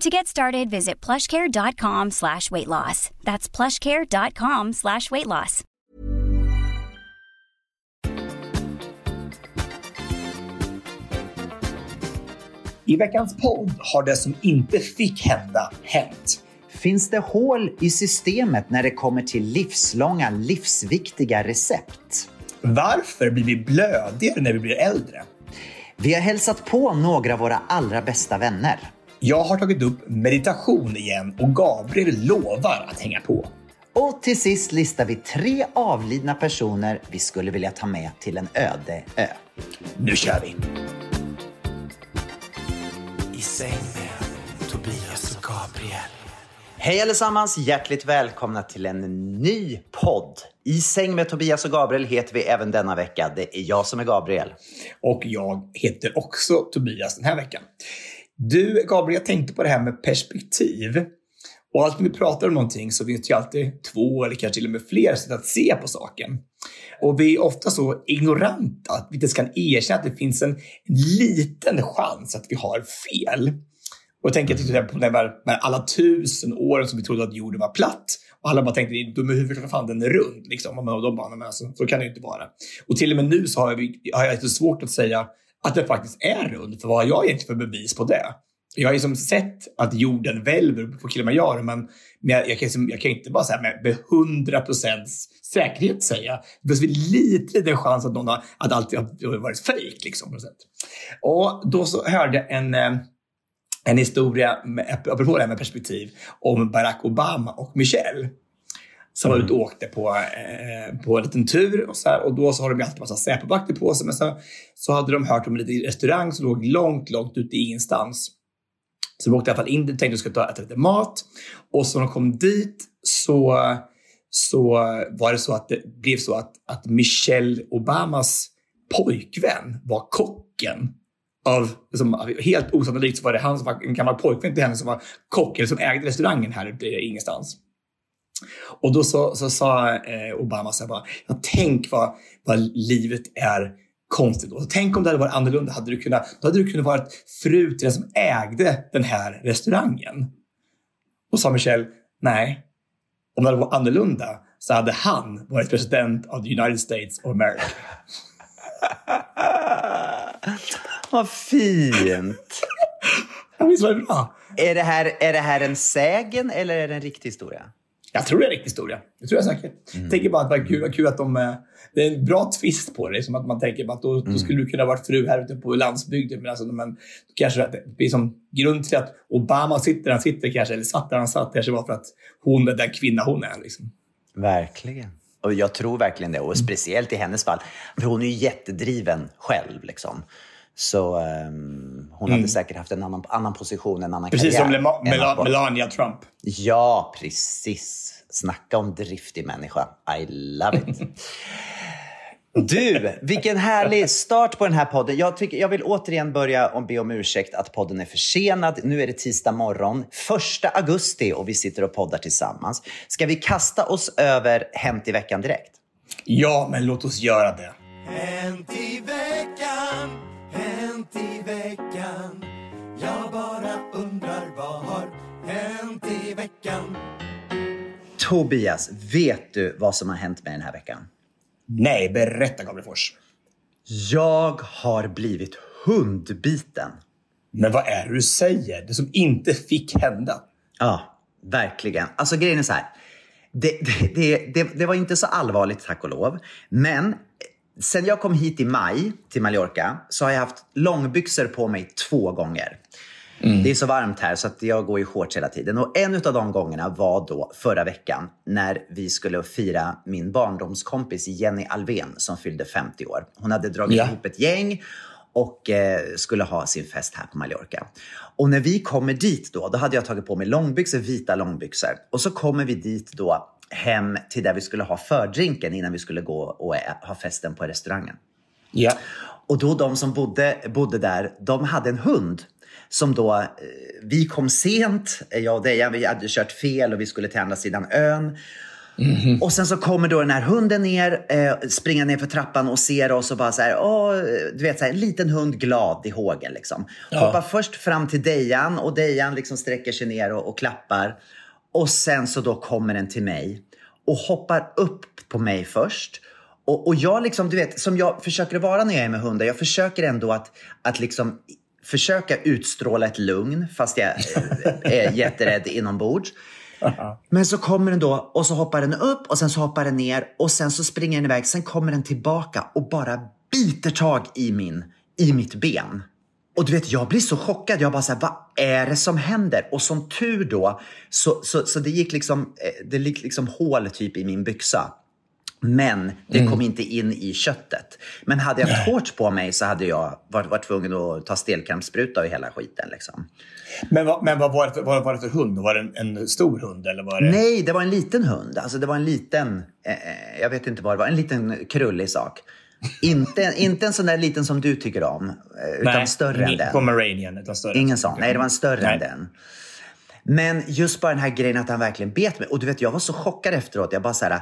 To get started, visit plushcare.com slash weight loss. That's plushcare.com slash weight loss. I veckans podd har det som inte fick hända hänt. Finns det hål i systemet när det kommer till livslånga, livsviktiga recept? Varför blir vi blödigare när vi blir äldre? Vi har hälsat på några av våra allra bästa vänner. Jag har tagit upp meditation igen och Gabriel lovar att hänga på. Och till sist listar vi tre avlidna personer vi skulle vilja ta med till en öde ö. Nu kör vi! I säng med Tobias och Gabriel. Hej allesammans! Hjärtligt välkomna till en ny podd. I säng med Tobias och Gabriel heter vi även denna vecka. Det är jag som är Gabriel. Och jag heter också Tobias den här veckan. Du, Gabriel, jag tänkte på det här med perspektiv. Och alltid när vi pratar om någonting så finns det ju alltid två eller kanske till och med fler sätt att se på saken. Och vi är ofta så ignoranta att vi inte kan erkänna att det finns en liten chans att vi har fel. Och jag tänker till exempel på de här, alla tusen åren som vi trodde att jorden var platt. Och alla bara tänkte, dum i huvudet, vad fan den är rund. Liksom. Och de bara, men alltså, så kan det ju inte vara. Och till och med nu så har, jag, har jag lite svårt att säga att den faktiskt är rund. För vad har jag egentligen för bevis på det? Jag har ju som sett att jorden välver på Kilimanjaro, men, men jag, jag, kan, jag kan inte bara säga med, med 100 procents säkerhet säga. Det finns lite liten chans att, någon har, att allt har varit fejk. Liksom, på sätt. Och då så hörde jag en, eh, en historia, med, apropå det här med perspektiv, om Barack Obama och Michelle som var ute och åkte på, eh, på en liten tur. Och, så här, och då så har de alltid massa Säpovakter på sig. Men så, så hade de hört om en liten restaurang som låg långt, långt ute i ingenstans. Så de åkte i alla fall in dit, tänkte att de skulle äta lite mat. Och så när de kom dit så, så var det så att det blev så att, att Michelle Obamas pojkvän var kocken. Av, liksom, helt osannolikt så var det han som var en gammal pojkvän till henne som var kock, eller som ägde restaurangen här ute i ingenstans. Och då så, så sa eh, Obama så här bara, ja, tänk vad, vad livet är konstigt. Och tänk om det hade varit annorlunda. Hade du kunnat, då hade du kunnat vara fru till den som ägde den här restaurangen. Och sa Michelle, nej. Om det hade varit annorlunda så hade han varit president av the United States of America. Vad fint! Visst var det bra? Är det, här, är det här en sägen eller är det en riktig historia? Jag tror det är en riktig historia. Det tror jag säkert. Mm. Jag tänker bara att det var kul, kul att de... Eh, det är en bra twist på det. Som att man tänker att då, mm. då skulle du kunna vara fru här ute på landsbygden. Men, alltså, men kanske det blir som grund till att Obama sitter där han sitter kanske, eller satt där han satt, kanske var för att hon är den kvinna hon är. Liksom. Verkligen. Och jag tror verkligen det. Och speciellt i hennes fall. För hon är ju jättedriven själv. Liksom. Så um, hon mm. hade säkert haft en annan, annan position, en annan precis karriär. Precis som Mel Melania Trump. Ja, precis. Snacka om driftig människa. I love it. Du, vilken härlig start på den här podden. Jag, tycker, jag vill återigen börja och be om ursäkt att podden är försenad. Nu är det tisdag morgon, första augusti och vi sitter och poddar tillsammans. Ska vi kasta oss över Hänt i veckan direkt? Ja, men låt oss göra det. Hänt i veckan, Tobias, vet du vad som har hänt mig den här veckan? Nej, berätta Gabriel Fors. Jag har blivit hundbiten. Men vad är det du säger? Det som inte fick hända. Ja, verkligen. Alltså grejen är så här. det, det, det, det, det var inte så allvarligt tack och lov. Men sen jag kom hit i maj till Mallorca så har jag haft långbyxor på mig två gånger. Det är så varmt här så att jag går i shorts hela tiden. Och en av de gångerna var då förra veckan när vi skulle fira min barndomskompis Jenny Alven som fyllde 50 år. Hon hade dragit Ja. ihop ett gäng och eh, skulle ha sin fest här på Mallorca. Och när vi kommer dit då, då hade jag tagit på mig långbyxor, vita långbyxor. Och så kommer vi dit då hem till där vi skulle ha fördrinken innan vi skulle gå och ha festen på restaurangen. Ja. Och då de som bodde, bodde där, de hade en hund. Som då, eh, vi kom sent, eh, jag och Dejan, vi hade kört fel och vi skulle till andra sidan ön. Och sen så kommer då den här hunden ner, eh, springer ner för trappan och ser oss och bara så här, åh, du vet så här, en liten hund glad i hågen liksom. Hoppar först fram till Dejan och Dejan liksom sträcker sig ner och, och klappar. Och sen så då kommer den till mig och hoppar upp på mig först. Och, och jag liksom, du vet, som jag försöker vara när jag är med hundar, jag försöker ändå att, att liksom försöka utstråla ett lugn fast jag eh, är jätterädd inombords. Men så kommer den då och så hoppar den upp och sen så hoppar den ner och sen så springer den iväg. Sen kommer den tillbaka och bara biter tag i, min, i mitt ben. Och du vet, jag blir så chockad. Jag bara så här, vad är det som händer? Och som tur då, så, så, så det gick liksom, eh, det gick liksom hål typ i min byxa. Men det kom inte in i köttet. Men hade jag haft shorts på mig så hade jag varit, varit tvungen att ta stelkrampsspruta och hela skiten. Liksom. Men, vad, men vad, var det för, vad var det för hund? Var det en, en stor hund? Eller var det... Nej, det var en liten hund. Alltså det var en liten, eh, eh, jag vet inte vad det var, en liten krullig sak. inte, inte en sån där liten som du tycker om, eh, utan större än den. Pomeranian, utan större. Ingen sån. Nej, det var en större Nej. än den. Men just bara den här grejen att han verkligen bet mig. Och du vet, jag var så chockad efteråt. Jag bara så här,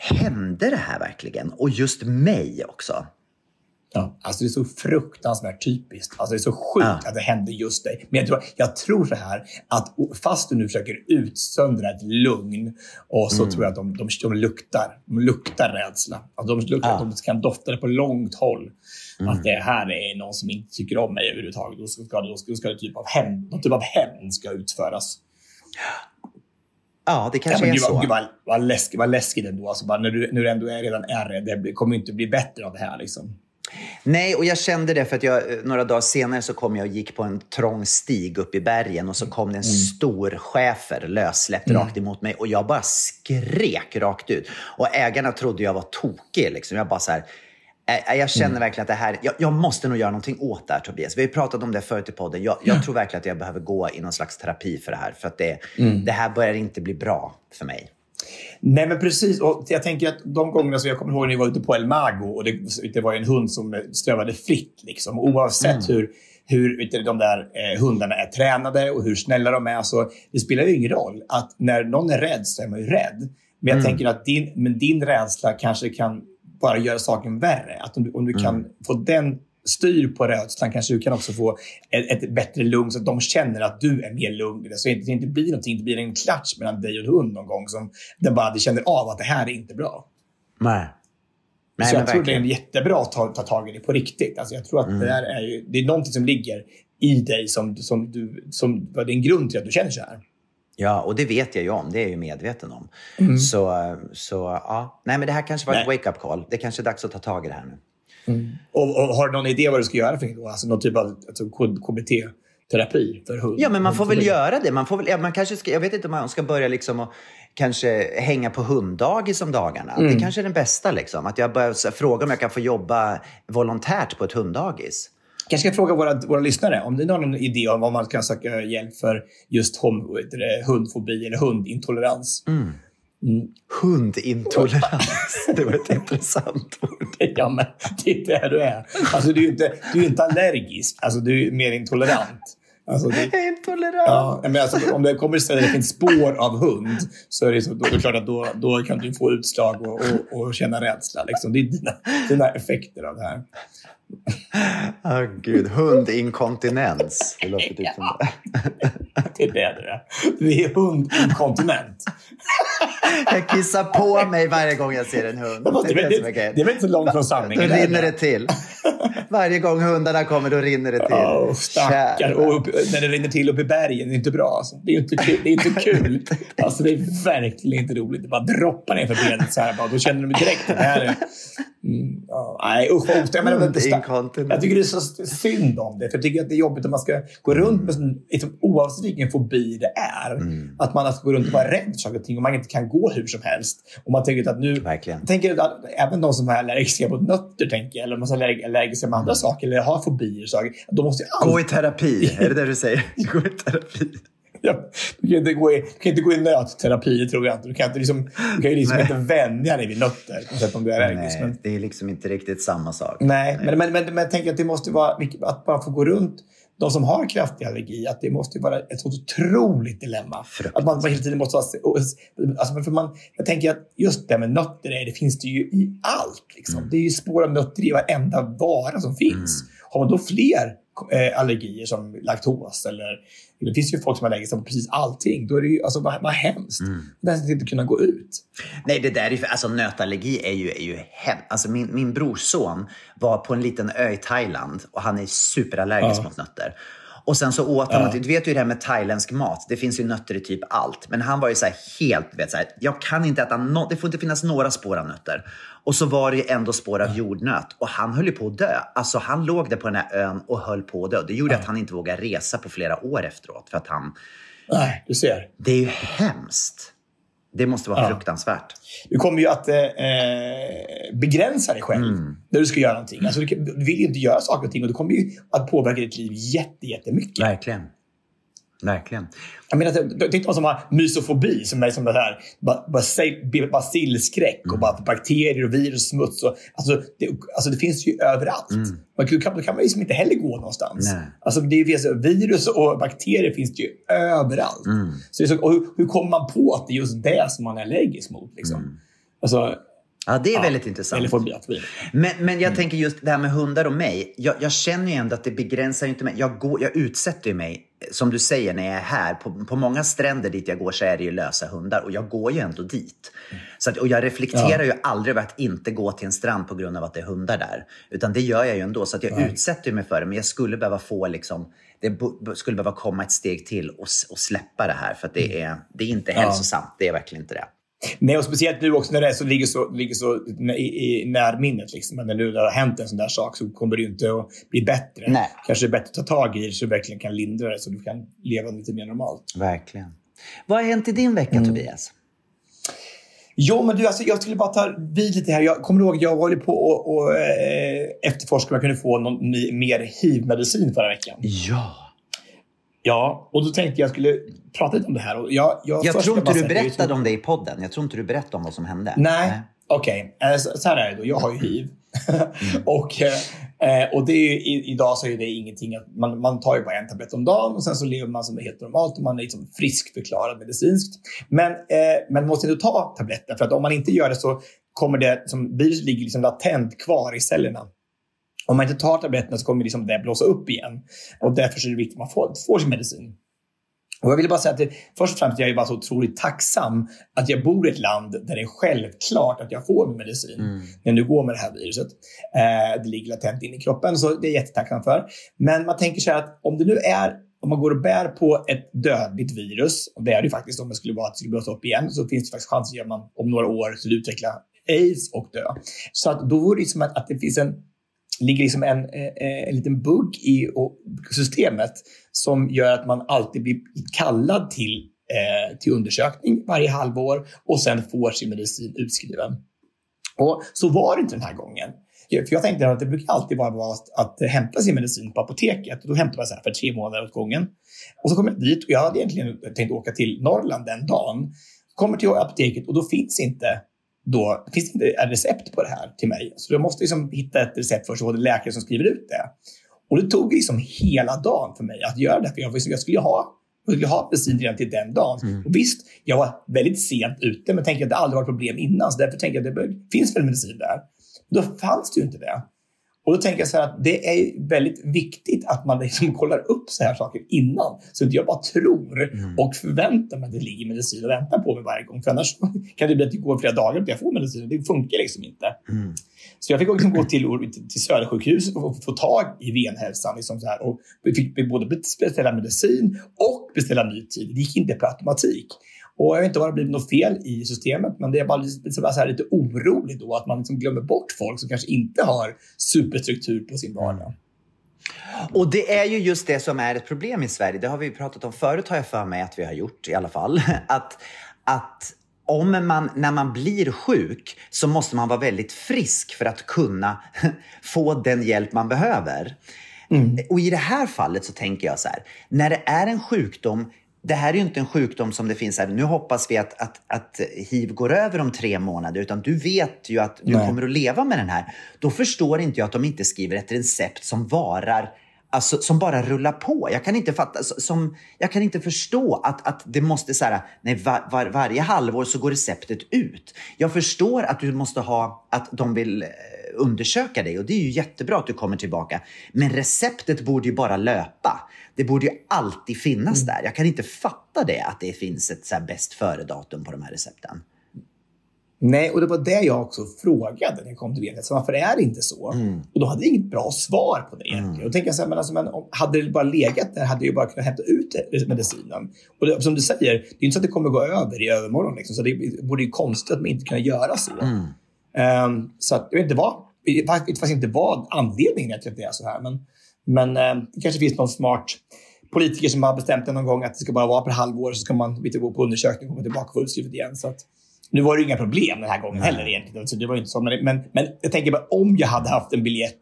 hände det här verkligen? Och just mig också. Ja, alltså det är så fruktansvärt typiskt. Alltså det är så sjukt Ja. att det hände just dig. Men jag tror, jag tror så här att fast du nu försöker utsöndra ett lugn och så Mm. tror jag att de, de, de luktar. De luktar rädsla. Att de, luktar, Ja. att de kan dofta det på långt håll. Mm. Att det här är någon som inte tycker om mig överhuvudtaget. Då ska, då ska, då ska det typ av hämnd, någon typ av hämnd ska utföras. Ja, det Ja, kanske men är gud, så. gud, vad, vad, läskigt, vad läskigt ändå. Alltså bara när, du, när du ändå är, redan är. Det blir- kommer inte bli bättre av det här. Liksom. Nej, och jag kände det för att jag, eh, några dagar senare så kom jag och gick på en trång stig upp i bergen och så kom det en Mm. stor schäfer lössläppt rakt emot mig och jag bara skrek rakt ut. Och ägarna trodde jag var tokig. Liksom. Jag bara så här, jag känner Mm. verkligen att det här, jag, jag måste nog göra någonting åt det här Tobias. Vi har ju pratat om det förut i podden. Jag, jag tror verkligen att jag behöver gå i någon slags terapi för det här. För att det, Mm. det här börjar inte bli bra för mig. Nej, men precis. Och jag tänker att de gångerna som jag kommer ihåg när vi var ute på El Mago och det, det var en hund som strövade fritt. Liksom. Oavsett hur, hur du, de där eh, hundarna är tränade och hur snälla de är. Så det spelar ju ingen roll. att När någon är rädd så är man ju rädd. Men jag tänker att din, men din rädsla kanske kan bara göra saken värre. Att om du, om du kan få den styr på rädslan kanske du kan också få ett, ett bättre lugn så att de känner att du är mer lugn. Så att det inte blir någonting, det blir en klatsch mellan dig och en hund någon gång som den bara känner av att det här är inte bra. Nej. Nej, så men jag tror det är verkligen. en jättebra att ta, ta tag i det på riktigt. Alltså jag tror att det, där är ju, det är någonting som ligger i dig som, som, du, som det är en grund till att du känner så här. Ja, och det vet jag ju om. Det är jag ju medveten om. Så, så ja. Nej, men det här kanske var ett wake-up call. Det kanske är dags att ta tag i det här nu. Och, och har du någon idé vad du ska göra för något? Alltså någon typ av alltså, KBT-terapi för hund? Ja, men man får väl göra det. Man, får väl, ja, man kanske ska, jag vet inte om man ska börja liksom och kanske hänga på hunddagis om dagarna. Det kanske är den bästa. Liksom. Att jag börjar fråga om jag kan få jobba volontärt på ett hunddagis. Kanske ska fråga våra, våra lyssnare om det är någon idé om vad man kan söka hjälp för just hom, hundfobi eller hundintolerans. Hundintolerans. Det var ett intressant ord. Ja, men det är där du är. Alltså, du är inte, du är inte allergisk. Alltså, du är mer intolerant. Alltså, det, är intolerant. ja, men alltså, om det kommer att det finns spår av hund så är det, så, då det klart att då, då kan du få utslag och, och, och känna rädsla. Liksom. Det är dina, dina effekter av det här. Ah, gud, hundinkontinens. Det låter typ som det. Det är det är. Du är hundinkontinent. Jag kissar på mig varje gång jag ser en hund. Det, Det är det det, det, det är väl inte så långt från Då sanningen? rinner det till. Varje gång hundarna kommer, då rinner det till. Åh, stackar. Och upp, när det rinner till uppe i bergen, det är inte bra. Alltså. Det är inte kul. Det är inte kul. Alltså, det är verkligen inte roligt. Det bara droppar ner för benet så här. Bara, då känner de direkt att det här är... Mm, ja, nej, usch vad otäckt. Hundinkontinens. Jag tycker det är så synd om det. För jag tycker att det är jobbigt om man ska gå runt med liksom, oavsett vilken fobi det är. Mm. Att man ska gå runt och vara rädd för saker och ting och man inte kan gå hur som helst. Och man tänker att nu... Verkligen. Tänker att även de som är allergiska mot nötter, tänker jag, eller som är allerg- allergiska med andra saker, eller har fobier saker, de måste ju Gå i terapi, är det det du säger? Gå i terapi. Ja, du, kan inte gå i, du kan inte gå i nötterapi, tror jag inte. Du kan, inte liksom, du kan ju liksom Nej. inte vänja dig vid nötter, oavsett om du är allergisk. Nej, Men, det är liksom inte riktigt samma sak. nej, men, men, men, men jag tänker att det måste vara, att bara få gå runt, de som har kraftig allergi, att det måste vara ett så otroligt dilemma. Att man hela tiden måste. Alltså för man, jag tänker att just det med nötter, är, det finns det ju i allt. Liksom. Det är ju spår av nötter i varenda vara som finns. Har man då fler allergier som laktos eller det finns ju folk som är allergiska på precis allting. Då är det ju alltså, vad, vad hemskt. Mm. Nästan inte kunna gå ut. Nej, det där är ju, alltså nötallergi är ju, är ju hemskt. Alltså min, min brorson var på en liten ö i Thailand och han är superallergisk Ja. mot nötter. Och sen så åt han, Ja. något- du vet ju det här med thailändsk mat, det finns ju nötter i typ allt. Men han var ju så här helt, du vet så här, jag kan inte äta no, det får inte finnas några spår av nötter. Och så var det ju ändå spår av jordnöt och han höll ju på att dö. Alltså han låg där på den här ön och höll på att dö. Det gjorde att han inte vågade resa på flera år efteråt för att han, Nej, du ser. det är ju hemskt. Det måste vara Ja. fruktansvärt. Du kommer ju att eh, begränsa dig själv Mm. när du ska göra någonting. Alltså, du vill ju inte göra saker och ting och det kommer ju att påverka ditt liv jätte, jättemycket. Verkligen. Verkligen. Jag menar, dig någon som har mysofobi, som är som det här ba- basi- basilskräck och bara bakterier och virus och smuts. Och, alltså, det, alltså det finns ju överallt. Man, kan- då, kan, man liksom inte heller gå någonstans. Nej. Alltså det finns, virus och bakterier finns det ju överallt. Så det är så, och hur, hur kommer man på att det är just det som man är allergisk mot? Liksom? Alltså, Ja, det är ja, väldigt intressant. Eller fobi, fobi. Men, men jag tänker just det här med hundar och mig. Jag, jag känner ju ändå att det begränsar inte mig. Jag, går, jag utsätter ju mig, som du säger, när jag är här. På, på många stränder dit jag går så är det ju lösa hundar och jag går ju ändå dit. Så att, och jag reflekterar ju aldrig över att inte gå till en strand på grund av att det är hundar där. Utan det gör jag ju ändå. Så att jag utsätter ju mig för det. Men jag skulle behöva få liksom, det skulle behöva komma ett steg till och, och släppa det här. För att det är, det är inte hälsosamt. Det är verkligen inte det. Nej, och speciellt nu också när det är så, ligger så, ligger så i, i närminnet. Liksom. Men när nu det har hänt en sån där sak så kommer det ju inte att bli bättre. Nej. Kanske det är bättre att ta tag i det så du verkligen kan lindra det så du kan leva lite mer normalt. Verkligen. Vad har hänt i din vecka, Tobias? Jo, men du, alltså, jag skulle bara ta vid lite här. Jag kommer ihåg att jag var ju på och, och eh, efterforska om jag kunde få någon ny, mer hiv-medicin förra veckan. Ja. Ja, och då tänkte jag skulle prata lite om det här. Och jag jag, Jag tror inte du berättade om det i podden. Jag tror inte du berättade om vad som hände. Nej, okej. Eh, Så, så här är det då. Jag har ju hiv. och, eh, och det är, ju- idag så är det ingenting att man, man tar ju bara en tablett om dagen och sen så lever man som är helt normalt och man är liksom friskförklarad medicinskt. Men eh, man måste inte ta tabletten för att om man inte gör det så kommer det, som viruset ligger liksom latent kvar i cellerna. Om man inte tar tabletterna så kommer liksom det blåsa upp igen. Och därför är det viktigt att man får, får sin medicin. Och jag vill bara säga att det, först och främst jag är bara så otroligt tacksam att jag bor i ett land där det är självklart att jag får min medicin när jag nu går med det här viruset. Eh, det ligger latent in i kroppen, så det är jag jättetacksam för. Men man tänker här att om det nu är om man går och bär på ett dödligt virus, och det är det faktiskt om det skulle vara att det skulle blåsa upp igen, så finns det faktiskt chans att man om några år skulle utveckla aids och dö. Så att då vore det som att, att det finns en ligger liksom en, eh, eh, en liten bugg i systemet som gör att man alltid blir kallad till, eh, till undersökning varje halvår och sen får sin medicin utskriven. Och så var det inte den här gången. För jag tänkte att det brukar alltid bara vara att, att hämta sin medicin på apoteket. Och då hämtar man så här för tre månader åt gången. Och så kommer jag dit och jag hade egentligen tänkt åka till Norrland den dagen. Kommer till apoteket och då finns inte då finns det inte ett recept på det här till mig. Så jag måste liksom hitta ett recept först och få en läkare som skriver ut det. Och det tog liksom hela dagen för mig att göra det. För jag, jag skulle ha jag skulle ha medicin redan till den dagen. Och visst, jag var väldigt sent ute, men tänkte att det aldrig varit problem innan. Så därför tänkte jag att det finns väl medicin där. Då fanns det ju inte det. Och då tänker jag så här att det är väldigt viktigt att man liksom kollar upp så här saker innan. Så att jag bara tror Mm. och förväntar mig att det ligger medicin och väntar på mig varje gång. För annars kan det bli att det går flera dagar innan jag får medicin. Det funkar liksom inte. Mm. Så jag fick också gå till, till Södersjukhuset och få tag i venhälsan. Liksom så här, och vi fick både beställa medicin och beställa ny tid. Det gick inte på automatik. Och jag vet inte vad det blivit något fel i systemet, men det är bara lite, så här, lite oroligt då att man liksom glömmer bort folk som kanske inte har superstruktur på sin vardag. Och det är ju just det som är ett problem i Sverige. Det har vi pratat om förut har jag för mig att vi har gjort i alla fall. Att, att om man, när man blir sjuk så måste man vara väldigt frisk för att kunna få den hjälp man behöver. Och i det här fallet så tänker jag så här, när det är en sjukdom det här är ju inte en sjukdom som det finns här, nu hoppas vi att, att, att hiv går över om tre månader, utan du vet ju att du Nej. kommer att leva med den här. Då förstår inte jag att de inte skriver ett recept som varar Alltså, som bara rullar på. Jag kan inte, fatta, som, jag kan inte förstå att, att det måste så här, nej, var, var, varje halvår så går receptet ut. Jag förstår att du måste ha, att de vill eh, undersöka dig och det är ju jättebra att du kommer tillbaka. Men receptet borde ju bara löpa. Det borde ju alltid finnas där. Jag kan inte fatta det, att det finns ett så bäst före-datum på de här recepten. Nej, och det var det jag också frågade när jag kom till Venhälsan. Varför är det inte så? Och då hade jag inget bra svar på det egentligen. Och tänker jag så här, men alltså, men om, hade det bara legat där hade jag bara kunnat hämta ut medicinen. Och det, som du säger, det är inte så att det kommer gå över i övermorgon. Liksom, så det vore ju konstigt att man inte kunna göra så. Ehm, så att, jag vet inte vad, vet faktiskt inte vad anledningen till att det är så här. Men, men ehm, det kanske finns någon smart politiker som har bestämt det någon gång att det ska bara vara per halvår så ska man inte gå på undersökning och komma tillbaka fullskrivet igen. Så att, nu var det ju inga problem den här gången heller egentligen. Så det var inte så, men, men, men jag tänker bara om jag hade haft en biljett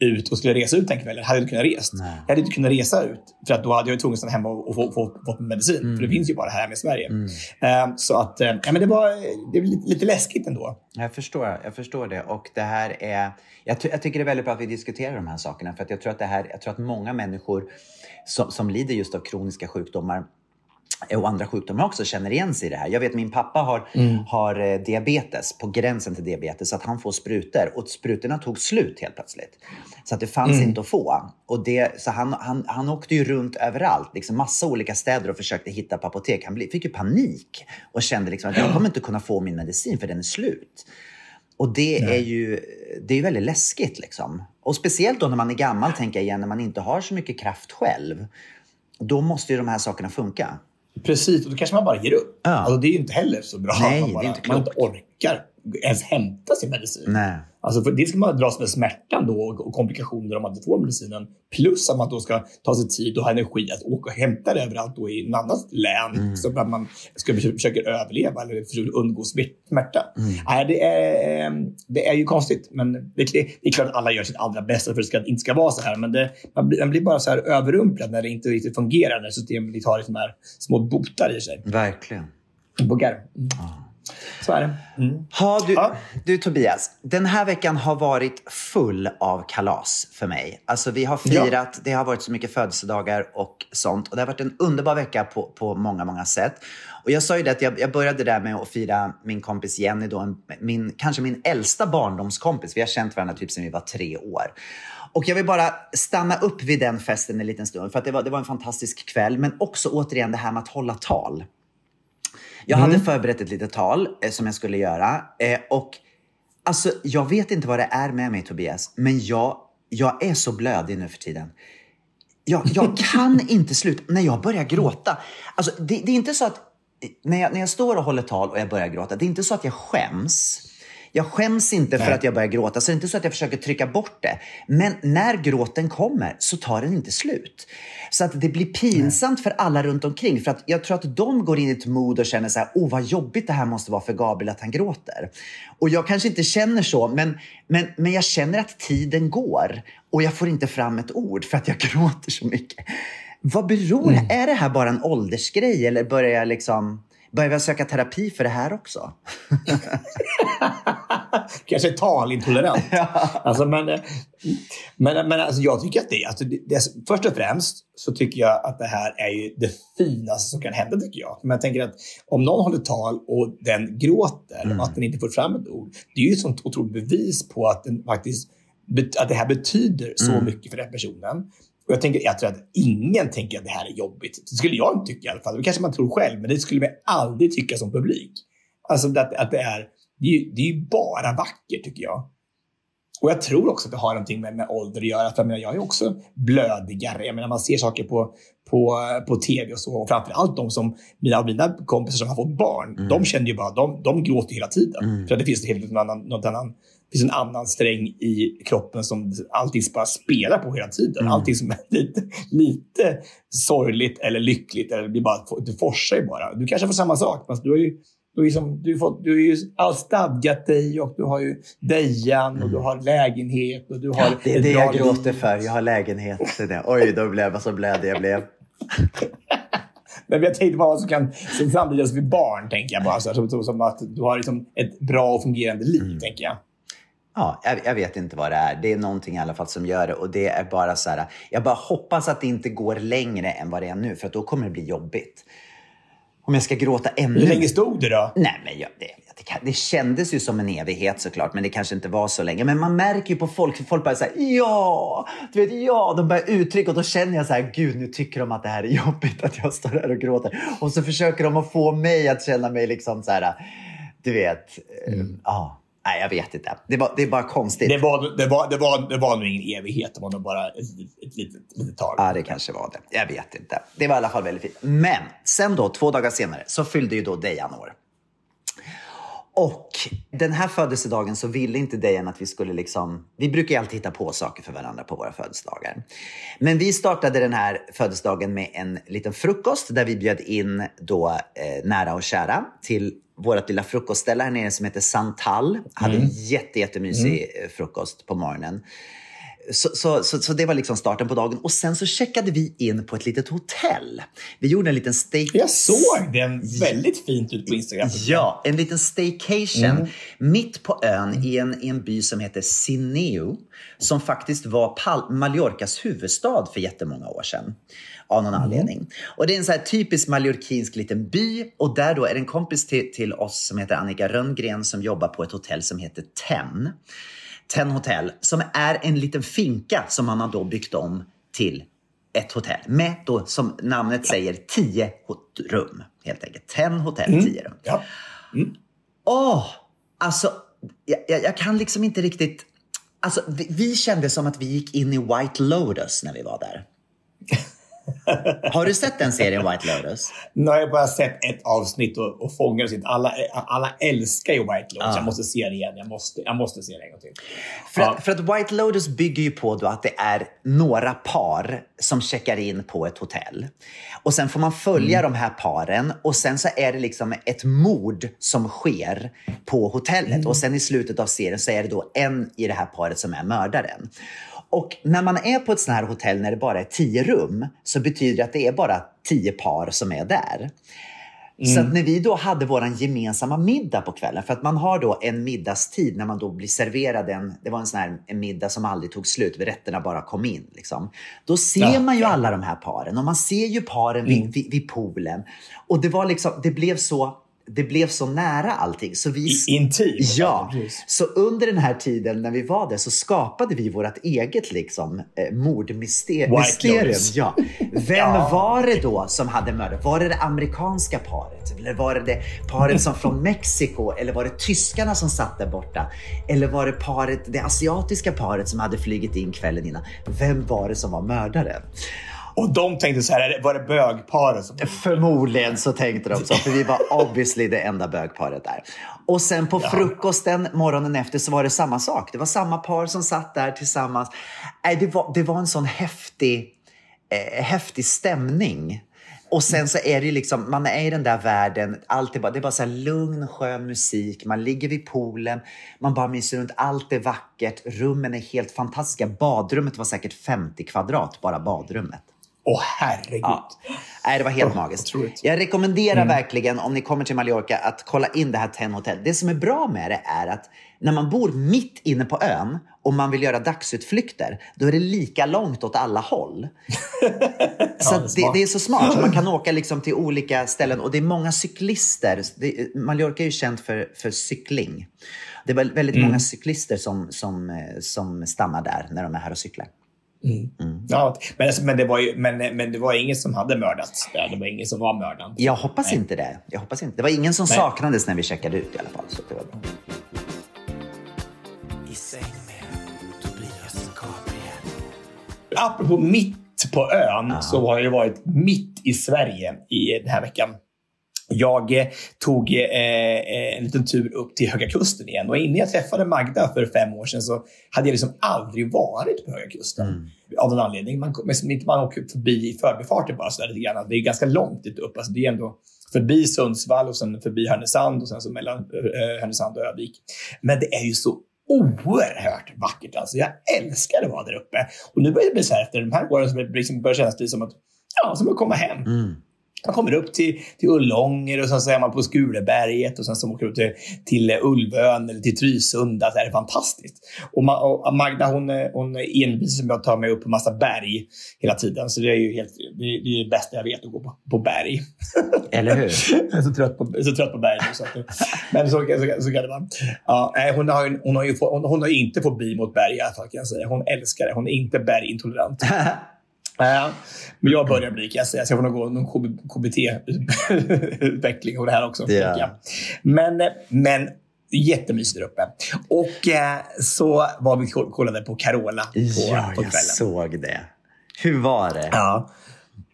ut och skulle resa ut den kvällen, hade jag inte kunnat resa. Jag hade inte kunnat resa ut för att då hade jag varit tvungen att stanna hemma och, och få, få, få medicin. För det finns ju bara här med i Sverige. Ehm, så att, eh, ja, men det var det är lite, lite läskigt ändå. Jag förstår, jag förstår det. Och det här är, jag, ty- jag tycker det är väldigt bra att vi diskuterar de här sakerna. För att jag tror att, det här, jag tror att många människor som, som lider just av kroniska sjukdomar och andra sjukdomar också känner igen sig i det här. Jag vet min pappa har, har eh, diabetes, på gränsen till diabetes, så att han får sprutor och sprutorna tog slut helt plötsligt. Så att det fanns inte att få. Och det, så han, han, han åkte ju runt överallt, liksom massa olika städer och försökte hitta på apotek. Han fick ju panik och kände liksom att jag kommer inte kunna få min medicin för den är slut. Och det är ju det är väldigt läskigt. Liksom. Och speciellt då när man är gammal, tänker jag igen, när man inte har så mycket kraft själv. Då måste ju de här sakerna funka. Precis, och då kanske man bara ger upp. Ja. Alltså, det är ju inte heller så bra. Nej, man, det är bara, inte man klokt. inte orkar ens hämta sin medicin. Nej. Alltså för det ska man dras med smärtan då och komplikationer om man inte får medicinen. Plus att man då ska ta sig tid och ha energi att åka och hämta det överallt då i ett annat län. Så att man ska försöka, överleva eller försöker undgå smärta. Nej, det, är, eh, det är ju konstigt. Men det, det är klart att alla gör sitt allra bästa för att det ska, inte ska vara så här. Men det, man, blir, man blir bara så här överrumplad när det inte riktigt fungerar. När systemet har liksom här små botar i sig. Verkligen. Buggar. Mm. Så är det. Mm. Ha, du, Ja. du Tobias, den här veckan har varit full av kalas för mig. Alltså vi har firat, det har varit så mycket födelsedagar och sånt. Och det har varit en underbar vecka på, på många, många sätt. Och jag sa ju det att jag, jag började där med att fira min kompis Jenny, då, en, min, kanske min äldsta barndomskompis. Vi har känt varandra typ sedan vi var tre år. Och jag vill bara stanna upp vid den festen en liten stund. För att det var, det var en fantastisk kväll. Men också återigen det här med att hålla tal. Jag hade förberett ett litet tal eh, som jag skulle göra. Eh, och alltså, jag vet inte vad det är med mig Tobias, men jag, jag är så blödig nu för tiden. Jag, jag kan inte sluta. När jag börjar gråta. Alltså, det, det är inte så att när jag, när jag står och håller tal och jag börjar gråta, det är inte så att jag skäms. Jag skäms inte för Nej. att jag börjar gråta, så det är inte så att jag försöker trycka bort det. Men när gråten kommer så tar den inte slut. Så att det blir pinsamt för alla runt omkring. För att jag tror att de går in i ett mood och känner så här, åh vad jobbigt det här måste vara för Gabriel att han gråter. Och jag kanske inte känner så, men, men, men jag känner att tiden går och jag får inte fram ett ord för att jag gråter så mycket. Vad beror det? Är det här bara en åldersgrej eller börjar jag liksom Börjar jag söka terapi för det här också? Kanske talintolerant. alltså, men men, men alltså, jag tycker att det, alltså, det, Först och främst så tycker jag att det här är ju det finaste som kan hända, tycker jag. Men jag tänker att om någon håller tal och den gråter och att den inte får fram ett ord, det är ju ett sånt otroligt bevis på att den faktiskt att det här betyder så Mm. mycket för den personen. Och jag, tänker, jag tror att ingen tänker att det här är jobbigt. Det skulle jag inte tycka i alla fall. Det kanske man tror själv, men det skulle man aldrig tycka som publik. Alltså att, att det är, det är, ju, det är ju bara vackert tycker jag. Och jag tror också att det har någonting med, med ålder att göra. För jag, menar, jag är också blödigare. Jag menar, man ser saker på, på, på tv och så. Och framförallt de som, mina, av mina kompisar som har fått barn, de känner ju bara, de, de gråter hela tiden. För att det finns helt, någon annan, något annan, finns en annan sträng i kroppen som allting bara spelar på hela tiden. Allting som är lite, lite sorgligt eller lyckligt, eller det, bara, det forsar ju bara. Du kanske får samma sak, fast du har ju du har ju, som, du fått, du har ju stadgat dig och du har ju Dejan och du har lägenhet och du har Det är det jag gråter för. Jag har lägenhet. Det är. Oj, då blev jag så blödig jag blev. Men jag tänkte bara vad som kan som vid barn, tänker jag bara. Så som, som, att du har liksom ett bra och fungerande liv, Mm. tänker jag. Ja, jag, jag vet inte vad det är. Det är någonting i alla fall som gör det. Och det är bara så här, jag bara hoppas att det inte går längre än vad det är nu. För då kommer det bli jobbigt. Om jag ska gråta ännu Hur länge stod det då? Nej, men jag, det, det, det kändes ju som en evighet såklart, men det kanske inte var så länge. Men man märker ju på folk, för folk bara säger ja, du vet, ja, de börjar uttrycka och då känner jag så här, gud, nu tycker de att det här är jobbigt att jag står här och gråter. Och så försöker de att få mig att känna mig liksom så här, du vet, eh, ja, nej, jag vet inte. Det, var, det är bara konstigt. Det var, det, var, det, var, det var nog ingen evighet. Det var nog bara ett, ett, litet, litet tag. Ja, det kanske var det. Jag vet inte. Det var i alla fall väldigt fint. Men sen då, två dagar senare, så fyllde ju då Dejan år. Och den här födelsedagen så ville inte Dejan att vi skulle liksom... Vi brukar ju alltid hitta på saker för varandra på våra födelsedagar. Men vi startade den här födelsedagen med en liten frukost där vi bjöd in då eh, nära och kära till vårt lilla frukostställe här nere som heter Santal. Hade en jätte, jättemysig eh, frukost på morgonen. Så, så, så, så det var liksom starten på dagen. Och sen så checkade vi in på ett litet hotell. Vi gjorde en liten stay... Jag såg den väldigt fint ut på Instagram. Ja, en liten staycation mitt på ön i en, i en by som heter Sineu. Som faktiskt var Pal- Mallorcas huvudstad för jättemånga år sedan. Av någon anledning. Och det är en så här typisk mallorquinsk liten by. Och där då är det en kompis till, till oss som heter Annika Rönngren som jobbar på ett hotell som heter Ten. Ten Hotel, som är en liten finka som man har då byggt om till ett hotell. Med då, som namnet säger, tio rum. Helt enkelt. Ten Hotel, tio rum. Ja. Åh! Alltså, jag, jag, jag kan liksom inte riktigt... Alltså, vi, vi kände som att vi gick in i White Lotus när vi var där. Har du sett den serien White Lotus? Nu har jag bara sett ett avsnitt och, och fångades inte. Alla, alla älskar ju White Lotus. Jag måste se det igen. Jag måste, jag måste se det en gång till. För, Ja. att, för att White Lotus bygger ju på att det är några par som checkar in på ett hotell. Och sen får man följa de här paren och sen så är det liksom ett mord som sker på hotellet. Och sen i slutet av serien så är det då en i det här paret som är mördaren. Och när man är på ett sånt här hotell när det bara är tio rum så betyder det att det är bara tio par som är där. Så att när vi då hade vår gemensamma middag på kvällen, för att man har då en middagstid när man då blir serverad en, det var en sån här en middag som aldrig tog slut, rätterna bara kom in. Liksom. Då ser Ja, man ju ja. alla de här paren och man ser ju paren vid, vid, vid poolen. Och det var liksom, det blev så, det blev så nära allting. Så vi, intimt. Ja, Precis. så under den här tiden när vi var där så skapade vi vårt eget liksom, eh, mordmysterium. Ja. Vem Ja. var det då som hade mördat? Var det det amerikanska paret? Eller var det det paret som från Mexiko? Eller var det tyskarna som satt där borta? Eller var det paret, det asiatiska paret som hade flugit in kvällen innan? Vem var det som var mördaren? Och de tänkte så här, var det bögparet som... Förmodligen så tänkte de så, för vi var obviously det enda bögparet där. Och sen på frukosten morgonen efter så var det samma sak. Det var samma par som satt där tillsammans. Det, var, det var en sån häftig, eh, häftig stämning. Och sen så är det liksom, man är i den där världen, allt är bara, det är bara så lugn, skön musik, man ligger vid poolen, man bara myser runt, allt är vackert, rummen är helt fantastiska. Badrummet var säkert 50 kvadrat, bara badrummet. Åh herregud. Ja. Nej, det var helt Ja, magiskt. otroligt. Jag rekommenderar verkligen om ni kommer till Mallorca att kolla in det här Ten Hotel. Det som är bra med det är att när man bor mitt inne på ön och man vill göra dagsutflykter, då är det lika långt åt alla håll. Så Ja, det, smart. det är så smart. Så man kan åka liksom till olika ställen och det är många cyklister. Det, Mallorca är ju känt för, för cykling. Det är väl- väldigt Mm. många cyklister som, som, eh, som stannar där när de är här och cyklar. Ja, men, men, det var ju, men, men det var ingen som hade mördats där. Det var ingen som var mördad. Jag hoppas inte det. Jag hoppas inte. Det var ingen som Nej. saknades när vi checkade ut i alla fall. Så det var bra. I säng med Tobias Gabriel. Apropå mitt på ön så har jag varit mitt i Sverige i den här veckan. Jag eh, tog eh, eh, en liten tur upp till Höga Kusten igen och innan jag träffade Magda för fem år sedan så hade jag liksom aldrig varit på Höga Kusten. Av någon anledning. Man, men inte man åker förbi i förbifarten bara sådär lite grann. Det är ganska långt dit upp. Alltså det är ändå förbi Sundsvall och sen förbi Härnösand och sen så mellan eh, Härnösand och Övik. Men det är ju så oerhört vackert. Alltså. Jag älskar att vara där uppe. Och nu börjar det bli så här efter de här åren börjar det liksom börjar kännas det som att, ja, som att komma hem. Man kommer upp till, till Ullånger och sen så är man på Skuleberget och sen så åker man upp till, till Ulvön eller till Trysunda. Det här är fantastiskt. Och, Ma, och Magda hon, hon envis med att ta mig upp på massa berg hela tiden. Så det är ju helt, det, är- det är det bästa jag vet att gå på, på berg. Eller hur? Jag är så trött på, så trött på berg nu. Så att, men så, så, så kan det vara. Ja, hon, har, ju- hon, har ju, få- hon, hon har inte fobi mot berg i alla fall kan jag säga. Hon älskar det. Hon är inte bergintolerant. Men jag börjar bli kan jag jag får nog gå någon KBT-utveckling av det här också. Jag. Men, men jättemysigt där uppe. Och eh, så var vi kollade på Carola på, Ja, på jag kvällen. såg det. Hur var det? Ja.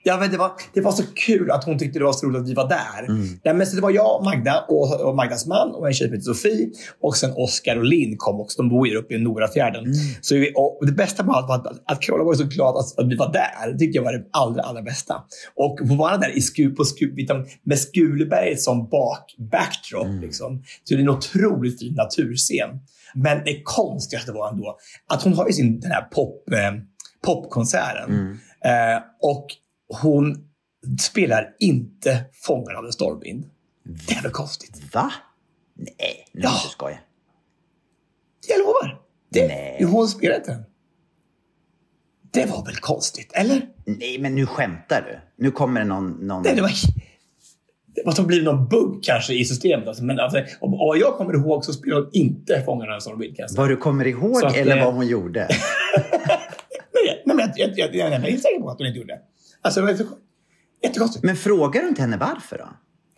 Ja, men det, var, det var så kul att hon tyckte det var så roligt att vi var där. Nej, men så det var jag, Magda och, och Magdas man och en tjej som heter Sofie. Och sen Oskar och Linn kom också. De bor ju uppe i Norafjärden. Så vi, och det bästa med allt var att, att Carola var så glad att, att vi var där. Det tyckte jag var det allra, allra bästa. Och få vara där i sku, på sku, liksom, med Skuleberget som bak, backdrop. Liksom. Så det är en otroligt fin naturscen. Men det konstigaste var ändå att hon har ju sin den här pop, eh, popkonserten. Eh, och hon spelar inte Fångarna av en stormvind. Det är väl konstigt? Va? Nej, nu Ja. du skoja. Jag lovar. Det, Nej. Hon spelar inte den. Det var väl konstigt, eller? Nej, men nu skämtar du. Nu kommer det någon... någon... Nej, det var... Det måste ha blivit någon bugg kanske i systemet. Alltså, men alltså, vad jag kommer ihåg så spelar hon inte Fångarna av en jag säga. Vad du kommer ihåg att, eller eh, vad hon gjorde? Nej, nej, men jag, jag, jag, jag är helt säker på att hon inte gjorde det. Alltså, det var jättekonstigt. Men frågar du inte henne varför då?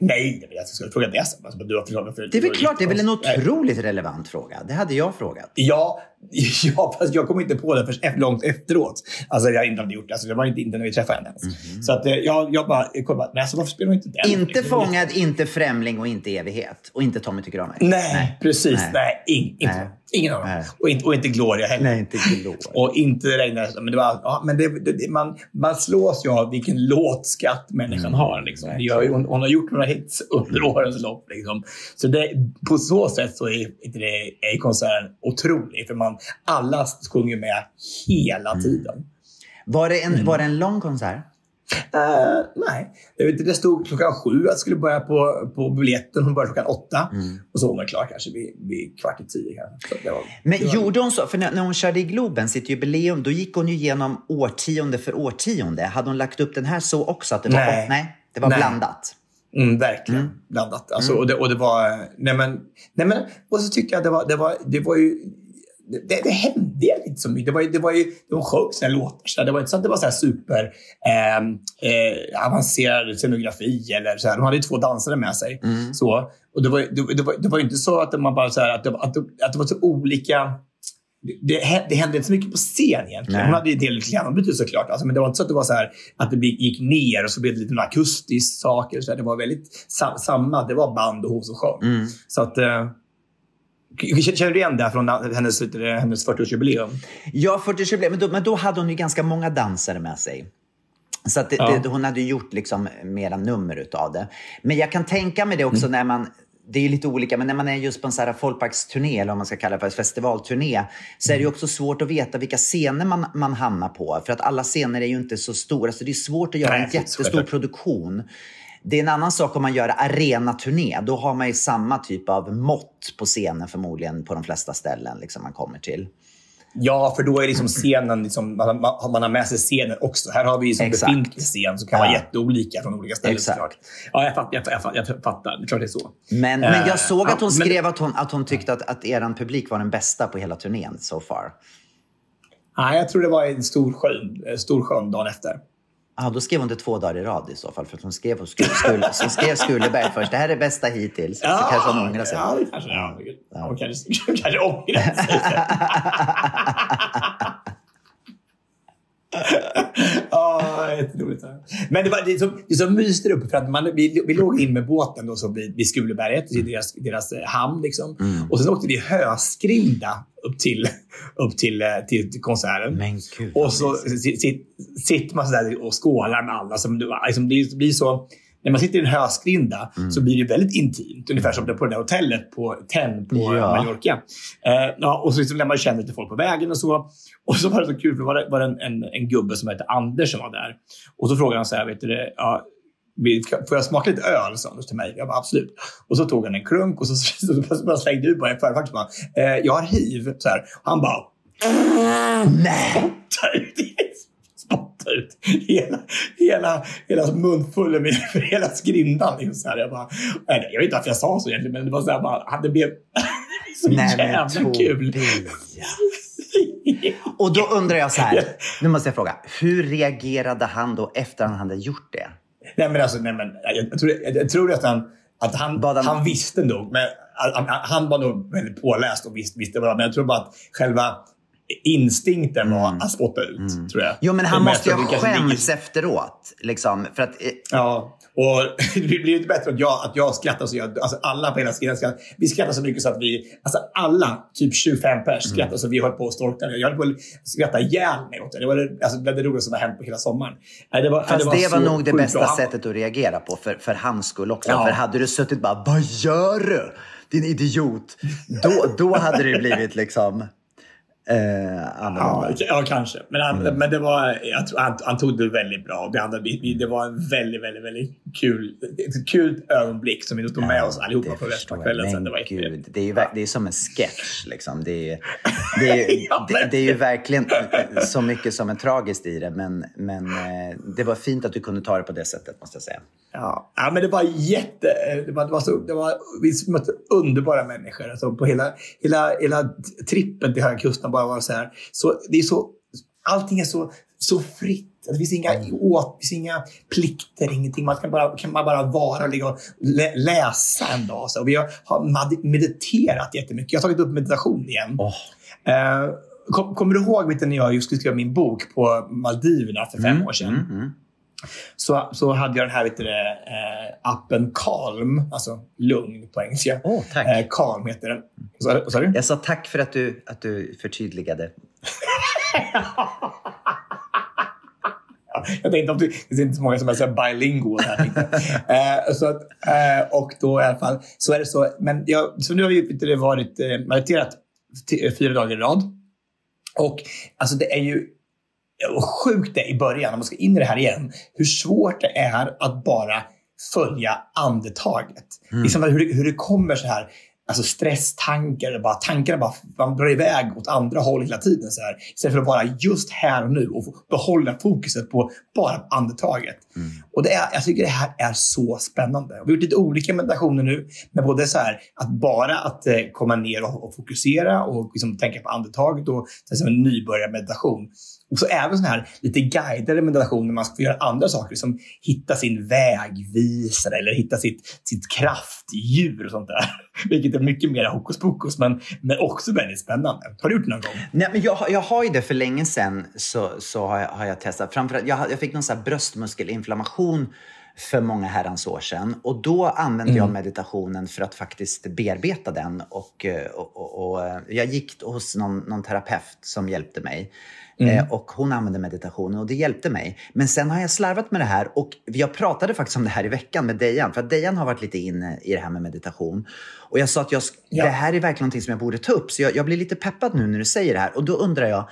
Nej, jag ska fråga det sen. Alltså, du har förklarat varför- Det är väl klart, det är väl en Nej. otroligt relevant fråga. Det hade jag frågat. Ja, ja, fast jag kom inte på det först långt efteråt. Alltså jag inte hade gjort det. Alltså, det var inte, inte när vi träffade henne ens. Så att, eh, jag, jag bara, jag bara, nej, alltså, varför spelar inte den? Inte fångad, inte främling och inte evighet. Och inte Tommy tycker om mig. Nej, precis. Nej. Nej, ing, inte, Nej. Ingen. Nej. Och inte, och inte Gloria heller. Nej, inte Gloria. Och inte Regnar. Men, det var, ja, men det, det, man, man slås ju av vilken låtskatt människan Mm. har. Liksom. Det gör, hon, hon har gjort några hits under årens lopp. Liksom. Så det, på så sätt så är, det, är konserten otrolig. För man, alla sjunger med hela Mm. tiden. Var det, Mm. en, var det en lång konsert? Eh, nej, jag vet inte, det stod klockan sju att jag skulle börja på, på biljetten. Hon började klockan åtta. Och så var hon klar kanske vid, vid kvart i tio. Kanske. Så det var, Men det var, gjorde hon så? För när, när hon körde i Globen, sitt jubileum, då gick hon ju igenom årtionde för årtionde. Hade hon lagt upp den här så också? Att det var, Nej. nej, det var Nej. blandat. Mm, verkligen blandat. Alltså, och, det, och det var... Nej men, nej men, och så tyckte jag det var, det var, det var ju... Det, det hände inte så mycket. Det var, ju- det var ju, de sjöng sina låtar. Så det var inte så att det var så här super ehm, eh, avancerad scenografi. Eller så här. De hade ju två dansare med sig. Så, och det var, det, det, var, det var inte så att man bara så här, att, det, att, det, att det var så olika... Det, det hände inte så mycket på scen egentligen. Nej. Hon hade ju del klientombyte såklart. Alltså, men det var inte så att det var så här att det gick ner och så blev det lite akustiskt saker. Så här. Det var väldigt sam, samma. Det var band och hon som sjöng. Så att... Känner du igen det från hennes, hennes 40-årsjubileum? Ja, 40 jubileum. Men då, men då hade hon ju ganska många dansare med sig. Så att det, Ja. det, hon hade gjort liksom mera nummer utav det. Men jag kan tänka mig det också Mm. när man det är lite olika, men när man är just på en här folkparksturné, eller vad man ska kalla det för, festivalturné, så är det Mm. också svårt att veta vilka scener man, man hamnar på. För att alla scener är ju inte så stora, så det är svårt att göra Nej, en jättestor produktion. Det är en annan sak om man gör arenaturné. Då har man ju samma typ av mått på scenen förmodligen på de flesta ställen liksom man kommer till. Ja, för då är liksom scenen, liksom, man, man, har med sig scenen också. Här har vi liksom Exakt. befintlig scen som kan Ja. vara jätteolika från olika ställen Exakt. Ja, jag fattar. Jag, fattar, jag, fattar. Det är klart det är så. Men, men Eh, jag såg att hon ja, men- skrev att, hon, att hon tyckte att, att er publik var den bästa på hela turnén so far. Nej, jag tror det var en stor sjön, eh, stor sjön dagen efter. Ja, då skrev hon det två dagar i rad i så fall. För att hon skrev, hon skulle, skulle, så skrev Skulleberg först. Det här är bästa hittills. Så kanske hon ångrar sig. Ja, det kanske ja. ja. Hon kanske, kanske ångrar sig. Ja, jätteroligt. Men det, var, det, är så, det är så mysigt där uppe för att man, vi, vi låg in med båten då, så vid, vid Skuleberget, i deras, deras eh, hamn. Liksom. Och sen åkte vi höskrinda upp till, upp till, eh, till, till konserten. Men gud, och så si- si- sitter man så där och skålar med alla. Som, liksom, det blir så, när man sitter i en höskrinda Mm. så blir det väldigt intimt. Ungefär som på det där hotellet på Tenn på Ja. Mallorca. Eh, ja, och så liksom lär man känna lite folk på vägen och så. Och så var det så kul, för det var, det var en, en, en gubbe som hette Anders som var där. Och så frågade han så här, vet du det, ja, får jag smaka lite öl? sa han till mig. Jag bara, absolut. Och så tog han en klunk och så, så, så, bara slängde ut på en förfakt. bara, Eh, jag har hiv. Så här. Han bara, nej! Spotta ut, hela, hela, hela munfullen med hela skrindan. Liksom så här. Jag, bara, nej, jag vet inte varför jag sa så egentligen, men det var så här, bara, det blev så Nej, jävla kul. Och då undrar jag så här. Nu måste jag fråga. Hur reagerade han då efter han hade gjort det? Nej, men alltså, nej, men, jag, tror, jag, tror att han, att han, han- han visste nog. Men, han, han- var nog väldigt påläst och visste, visste vad Men jag tror bara att själva instinkten var att spotta ut. Tror jag. Mm. Jo, men han måste ju ha det ligger- skämts efteråt. Liksom, för att, eh, Ja, och det blir ju inte bättre att jag, att jag skrattar så jag, alltså alla på hela scenen skrattar. Vi skrattar så mycket så att vi, alltså alla, typ 25 pers Mm. skrattar så vi höll på att storkna. Jag höll på att skratta ihjäl mig åt det. Det var det, alltså, det, var det roligaste som har hänt på hela sommaren. Det var, fast det var, så nog det bästa bra. Sättet att reagera på för, för hans skull också. Ja. För hade du suttit bara, vad gör du? Din idiot. Då, då hade det blivit liksom eh, Ja, ja, kanske. Men, han, Mm. men det var, jag tror, han, han tog det väldigt bra. Det, andra, det var en väldigt, väldigt, väldigt kul, ett kul ögonblick som vi tog med oss allihopa på resten av kvällen. Men Sen. Det var gud, det är ju det är som en sketch. Liksom. Det, är, det, är, Ja, det, det är ju verkligen eh, så mycket som är tragiskt i det. Men, men eh, det var fint att du kunde ta det på det sättet, måste jag säga. Ja, ja men det var jätte... Det var, det var så, det var, vi mötte underbara människor. Alltså på hela, hela, hela trippen till Höga Kusten bara var så här. Så, det är så, allting är så, så fritt. Det finns inga, åt, det finns inga plikter, ingenting. Man kan bara, kan man bara vara och ligga och lä, läsa en dag. Så. Och vi har, mediterat jättemycket. Jag har tagit upp meditation igen. Åh. Eh, kom, kommer du ihåg vet när jag just skulle skriva min bok på Maldiverna för fem år sedan? Mm, så, så hade jag den här vet du, eh, appen Calm, alltså lugn på engelska. Åh, tack. Eh, Calm heter den. Sa du? Jag sa tack för att du, att du förtydligade. Ja, Jag tänkte om du, det är inte så många som är så bilingual här. eh, så att, eh, och då i alla fall, så är det så. Men jag, så nu har vi det varit eh, mediterat fyra dagar i rad. Och alltså det är ju sjukt det i början, när man ska in i det här igen, hur svårt det är att bara följa andetaget. Liksom hur, det- hur det kommer så här alltså stresstankar, bara, tankarna bara man drar iväg åt andra håll hela tiden. Så här, istället för att vara just här och nu och behålla fokuset på bara andetaget. Och det är, jag tycker det här är så spännande. Vi har gjort lite olika meditationer nu, med både så här att bara att eh, komma ner och, och fokusera och liksom tänka på andetaget och så här, som en nybörjarmeditation. Och så även sån här lite guidade meditationer när man ska göra andra saker, som hitta sin vägvisare eller hitta sitt, sitt kraftdjur och sånt där. Vilket är mycket mer hokus pokus, men, men också väldigt spännande. Har du gjort det någon gång? Nej, men jag, jag har ju det för länge sedan. Så, så har, jag, har jag testat. Framförallt, jag, jag fick någon så bröstmuskelinflammation för många herrans år sedan. Och då använde jag meditationen för att faktiskt bearbeta den. Och, eh, och, och, och eh, jag gick hos någon, någon terapeut som hjälpte mig. Eh, och hon använde meditationen och det hjälpte mig. Men sen har jag slarvat med det här och jag pratade faktiskt om det här i veckan med Dejan. För att Dejan har varit lite inne i det här med meditation. Och jag sa att jag, Ja. det här är verkligen någonting som jag borde ta upp. Så jag, jag blir lite peppad nu när du säger det här. Och då undrar jag,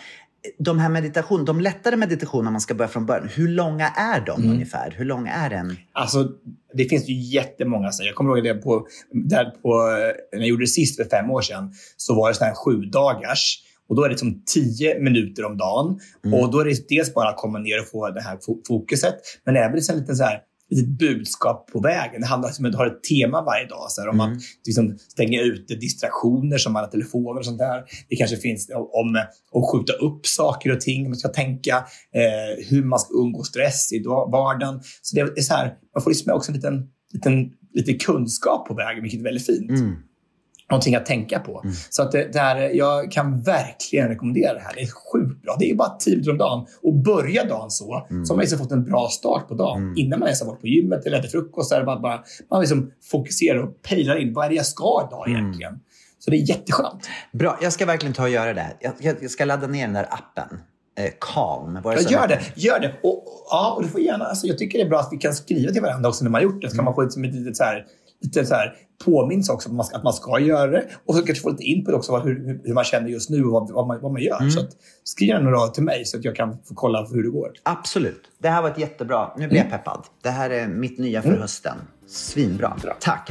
de här meditation, de lättare meditationerna man ska börja från början, hur långa är de ungefär? Hur lång är en? Alltså, det finns ju jättemånga. Så jag kommer ihåg det på, där på, när jag gjorde det sist för fem år sedan, så var det sån här sju dagars. Och då är det som 10 minuter om dagen. Mm. Och då är det dels bara att komma ner och få det här fo- fokuset, men även liksom lite så här litet budskap på vägen. Det handlar om att du har ett tema varje dag. Så här, om Mm. att liksom stänga ute distraktioner som alla telefoner och sånt där. Det kanske finns om att skjuta upp saker och ting. Man ska tänka eh, hur man ska undgå stress i dag- vardagen. Så det är så här, man får liksom också en liten, liten, lite kunskap på vägen, vilket är väldigt fint. Mm. Någonting att tänka på. Så att det, det här, jag kan verkligen rekommendera det här. Det är sjukt bra. Det är bara 10 minuter om dagen. Och börja dagen så, så har man liksom fått en bra start på dagen. Innan man ens har varit på gymmet eller ätit frukost. Så är det bara, bara, man liksom fokuserar och pejlar in. Vad är det jag ska idag egentligen? Så det är jätteskönt. Bra, jag ska verkligen ta och göra det. Jag, jag, jag ska ladda ner den där appen. Eh, Calm. Var det Ja, gör det. Gör det. Och, och- ja, och du får gärna, alltså, jag tycker det är bra att vi kan skriva till varandra också när man har gjort det. Så kan man få liksom ett litet så här, lite så här påminns också att man, ska, att man ska göra det. Och så kanske få lite input också vad, hur, hur- man känner just nu och vad, vad, man, vad man gör. Så att, skriv gärna några till mig så att jag kan få kolla hur det går. Absolut. Det här var ett jättebra. Nu blir jag peppad. Det här är mitt nya för hösten. Svinbra. Tack.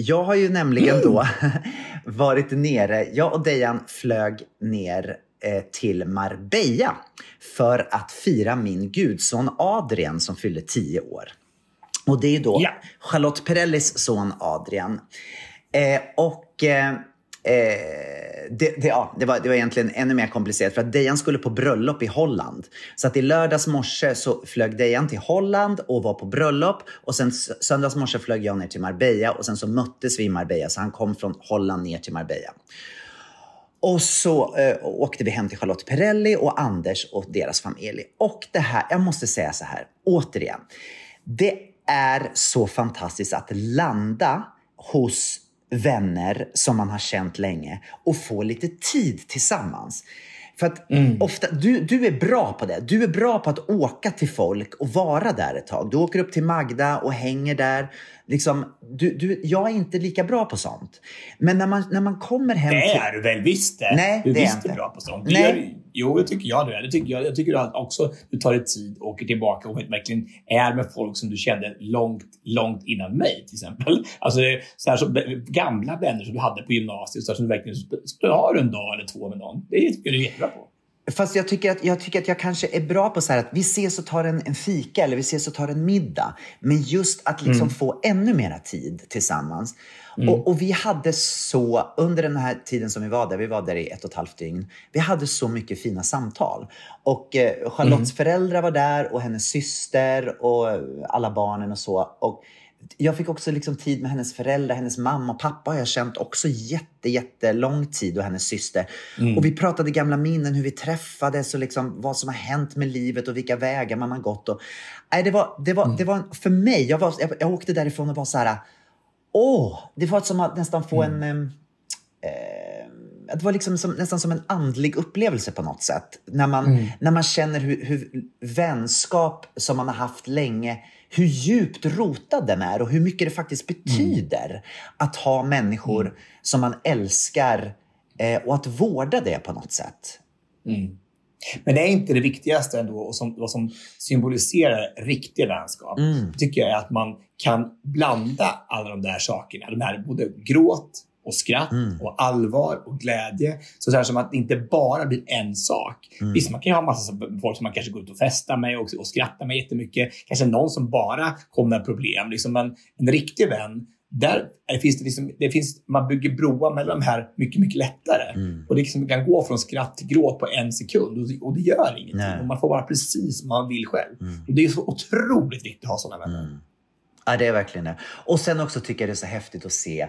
Jag har ju nämligen då varit nere, jag och Dejan flög ner eh, till Marbella för att fira min gudson Adrian som fyllde 10 år. Och det är då Ja. Charlotte Perrellis son Adrian. Eh, och eh, eh, det, det, ja, det, var, det var egentligen ännu mer komplicerat för att Dejan skulle på bröllop i Holland. Så att i lördags morse så flög Dejan till Holland och var på bröllop. Och sen söndags morse flög jag ner till Marbella och sen så möttes vi i Marbella. Så han kom från Holland ner till Marbella. Och så eh, åkte vi hem till Charlotte Perrelli och Anders och deras familj. Och det här, jag måste säga så här, återigen. Det är så fantastiskt att landa hos vänner som man har känt länge och få lite tid tillsammans. För att ofta, du, du är bra på det. Du är bra på att åka till folk och vara där ett tag. Du åker upp till Magda och hänger där. Liksom, du, du, jag är inte lika bra på sånt. Men när man, när man kommer hem Det till... är du väl visst det? Nej, du det är visst inte. bra på sånt. Det Nej. Gör, du- jo, det tycker jag du är. Det tycker jag, jag tycker att också du tar dig tid och åker tillbaka och verkligen är med folk som du kände långt, långt innan mig till exempel. Alltså så här, så, gamla vänner som du hade på gymnasiet så här, som du verkligen har en dag eller två med någon. Det tycker jag du är jättebra på. Fast jag tycker, att, jag tycker att jag kanske är bra på så här att vi ses och tar en, en fika eller vi ses och tar en middag. Men just att liksom få ännu mera tid tillsammans. Och, och vi hade så, under den här tiden som vi var där, vi var där i ett och ett halvt dygn, vi hade så mycket fina samtal. Och eh, Charlottes föräldrar var där och hennes syster och alla barnen och så. Och jag fick också liksom tid med hennes föräldrar, hennes mamma och pappa har jag känt också jätte, jättelång tid och hennes syster. Och vi pratade gamla minnen, hur vi träffades och liksom vad som har hänt med livet och vilka vägar man har gått. Och, nej, det var, det var, det var för mig, jag, var, jag, jag åkte därifrån och var så här, åh, det var som att nästan få en, em, eh, det var liksom som, nästan som en andlig upplevelse på något sätt. När man, Mm. när man känner hur, hur vänskap som man har haft länge, hur djupt rotad den är och hur mycket det faktiskt betyder att ha människor som man älskar eh, och att vårda det på något sätt. Men det är inte det viktigaste ändå och som, vad som symboliserar riktig vänskap. Mm. tycker jag är att man kan blanda alla de där sakerna. De här både gråt och skratt Mm. och allvar och glädje. Så, så här som att det inte bara blir en sak. Mm. Visst, man kan ju ha massa folk som man kanske går ut och festar med och, och skrattar med jättemycket. Kanske någon som bara kommer med problem. Liksom en, en riktig vän, där är- finns det, liksom, det finns, man bygger broar mellan de här mycket, mycket lättare. Mm. Och det liksom kan gå från skratt till gråt på en sekund och, det- och det gör ingenting. Nej. Mm. Och man får vara precis som man vill själv. Och det är så otroligt viktigt att ha sådana vänner. Ja, det är verkligen det. Och sen också tycker jag det är så häftigt att se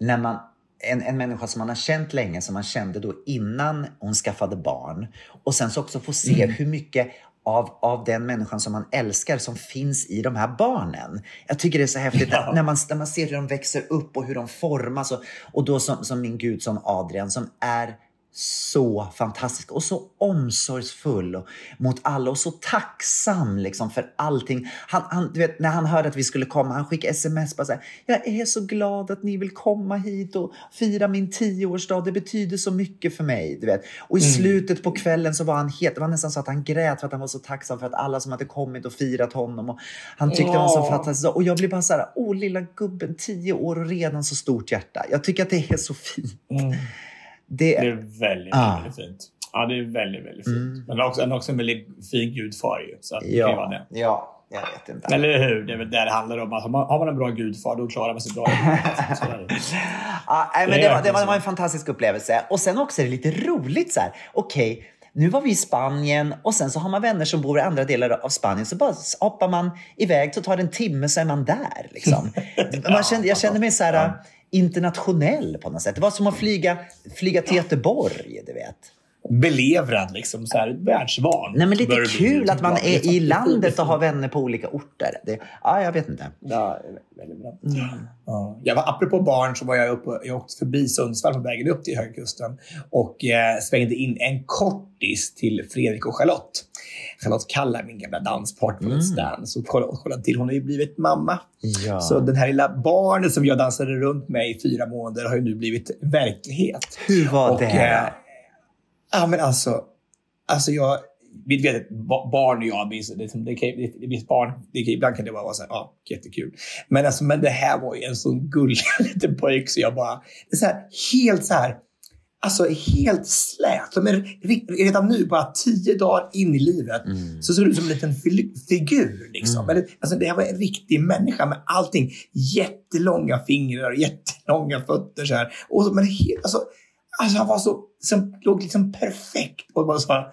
när man, en, en människa som man har känt länge, som man kände då innan hon skaffade barn. Och sen så också få se hur mycket av, av den människan som man älskar som finns i de här barnen. Jag tycker det är så häftigt Ja. när, man, när man ser hur de växer upp och hur de formas. Och, och då som, som min gud som Adrian som är så fantastisk och så omsorgsfull och, mot alla och så tacksam liksom för allting. Han, han, du vet, när han hörde att vi skulle komma, han skickade sms bara så här, Jag är så glad att ni vill komma hit och fira min tioårsdag. Det betyder så mycket för mig. Du vet. Och i slutet på kvällen så var han helt, det var nästan så att han grät för att han var så tacksam för att alla som hade kommit och firat honom. Och han tyckte det var så fantastiskt. Och jag blev bara så här, åh lilla gubben, tio år och redan så stort hjärta. Jag tycker att det är så fint. Mm. Det, Det är väldigt, Ah. väldigt fint. Ja, det är väldigt, väldigt fint. Men han är också, han är också en väldigt fin gudfar ju. Så att det kan vara ja, det. ja, jag vet inte. Eller hur? Det är väl det det handlar om. Alltså, har man- har man en bra gudfar, då klarar man sig bra. det. Ja, nej, men Det det, är var, det, var, det verkligen var en fantastisk upplevelse. Och sen också är det lite roligt så här. Okej, nu var vi i Spanien och sen så har man vänner som bor i andra delar av Spanien. Så bara hoppar man iväg, så tar det en timme så är man där. Liksom. Man kände, jag kände mig så här internationell på något sätt. Det var som att flyga, flyga till Göteborg, du vet. Belevrad, liksom. Så här, världsvan. Nej, men lite bör bli. kul att man är i landet och har vänner på olika orter. Det, ja, jag vet inte. Ja, väldigt bra. Ja. Jag var, apropå barn så var jag uppe, jag åkte förbi Sundsvall på vägen upp till Höga Kusten och eh, svängde in en kortis till Fredrik och Charlotte. Charlotte kallar min gamla danspartner på Let's Dance och kolla, kolla till. Hon har ju blivit mamma. Ja. Så den här lilla barnet som jag dansade runt med i fyra månader har ju nu blivit verklighet. Hur var Och, det? eh, Ja, men alltså. Alltså jag... Vi vet barn och jag, det, kan- det, det, barn, det, kan- ibland kan det bara vara så här, ja, jättekul. Men, alltså, men det här var ju en sån gullig liten pojk så jag bara, det är så här, helt så här, alltså helt slät. Men ri- redan nu, bara tio dagar in i livet, så ser det ut som en liten figur. Liksom. Det, alltså, det här var en riktig människa med allting. Jättelånga fingrar, jättelånga fötter så här. Och, så- men helt, alltså, Alltså han var så, som låg liksom perfekt. Och bara så,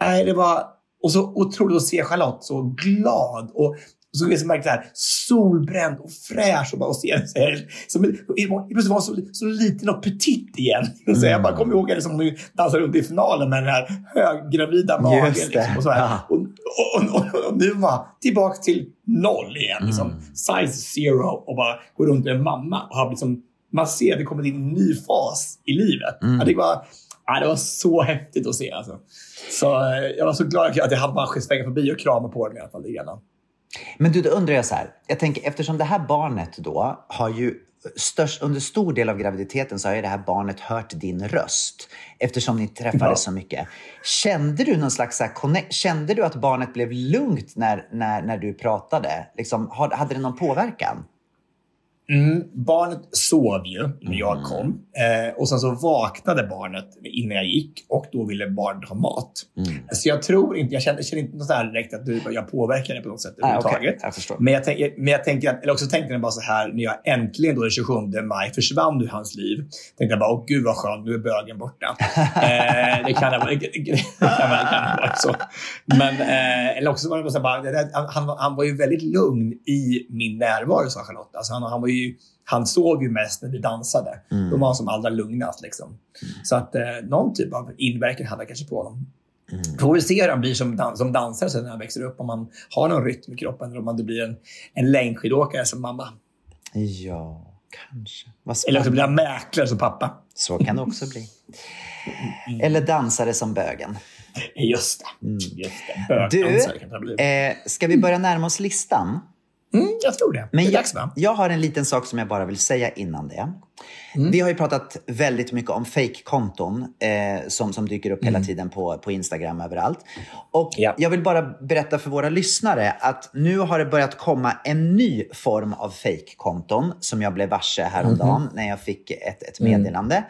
nej, det var, och så otroligt att se Charlotte så glad. Och, och så märkte jag så här, solbränd och fräsch. Och bara och ser så här, som, en- plötsligt var så, så liten och petit igen. Och Så jag bara kommer ihåg henne som hon dansade runt i finalen med den här höggravida magen. Liksom, och, så här. Ja. Och, och, och, och, och nu var tillbaka till noll igen. Liksom, Mm. size zero. Och bara går runt med mamma. Och har liksom, man ser att det kommer in en ny fas i livet. Ja, det, var, ja, det var så häftigt att se. Alltså. Så jag var så glad att jag hade bara svänga förbi och krama på den i alla fall. Men du, då undrar jag så här. Jag tänker, eftersom det här barnet då har ju störst, under stor del av graviditeten så har ju det här barnet hört din röst eftersom ni träffades Ja. så mycket. Kände du någon slags så här Kände du att barnet blev lugnt när, när, när du pratade? Liksom, hade det någon påverkan? Mm, barnet sov ju när jag kom. Eh, och sen så vaknade barnet innan jag gick och då ville barnet ha mat. Så jag tror inte, jag känner, känner inte något här direkt att du, jag påverkar det på något sätt Ah, överhuvudtaget. Jag förstår. Men jag, tänk, men jag tänker att, eller också tänkte jag bara så här, när jag äntligen då den 27 maj försvann ur hans liv. Tänkte jag bara, åh gud vad skönt, nu är bögen borta. eh, det kan ha varit, så. Men, eh, eller också var det bara så här, bara, han, han, var- han var ju väldigt lugn i min närvaro, sa Charlotte. Alltså han, han, var ju, han sov ju mest när vi dansade. Då var han som allra lugnast. Liksom. Så att eh, någon typ av inverkan hade jag kanske på honom. Får vi se hur han blir som, dans, som dansare sen när han växer upp. Om han har någon rytm i kroppen eller om han blir en, en längdskidåkare som mamma. Ja, kanske. Eller så blir han mäklare som pappa. Så kan det också bli. Eller dansare som bögen. Just det. Just det. Mm. Du, Bögdansare kan det bli. eh, ska vi börja närma oss listan? Mm, jag tror det. Men det är jag, dags va? jag har en liten sak som jag bara vill säga innan det. Mm. Vi har ju pratat väldigt mycket om fake-konton eh, som, som dyker upp hela Mm. tiden på, på Instagram överallt. Och Ja. jag vill bara berätta för våra lyssnare att nu har det börjat komma en ny form av fake-konton som jag blev varse häromdagen Mhm. när jag fick ett, ett Mm. meddelande.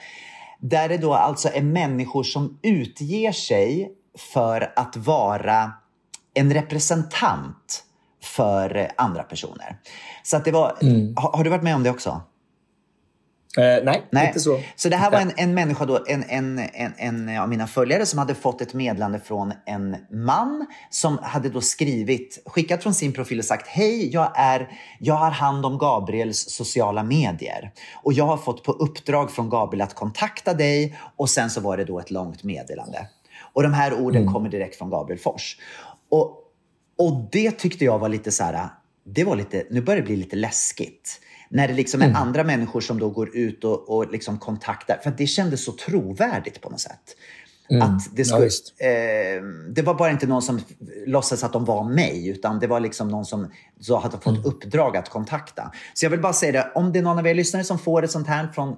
Där det då alltså är människor som utger sig för att vara en representant för eh, andra personer. Så att det var, Mm. har, har du varit med om det också? Eh, nej, Nej. inte så. Så det här var en, en människa, då, en, en, en, en av mina följare som hade fått ett meddelande från en man som hade då skrivit, skickat från sin profil och sagt Hej, jag, är, jag har hand om Gabriels sociala medier och jag har fått på uppdrag från Gabriel att kontakta dig och sen så var det då ett långt meddelande. Och de här orden kommer direkt från Gabriel Fors. Och, och det tyckte jag var lite så här, det var lite, nu börjar det bli lite läskigt. När det liksom är Mm. andra människor som då går ut och, och liksom kontaktar. För att det kändes så trovärdigt på något sätt. Att det, Mm. Ja, skulle, visst. eh, det var bara inte någon som låtsades att de var mig, utan det var liksom någon som så hade fått Mm. uppdrag att kontakta. Så jag vill bara säga det, om det är någon av er lyssnare som får ett sånt här från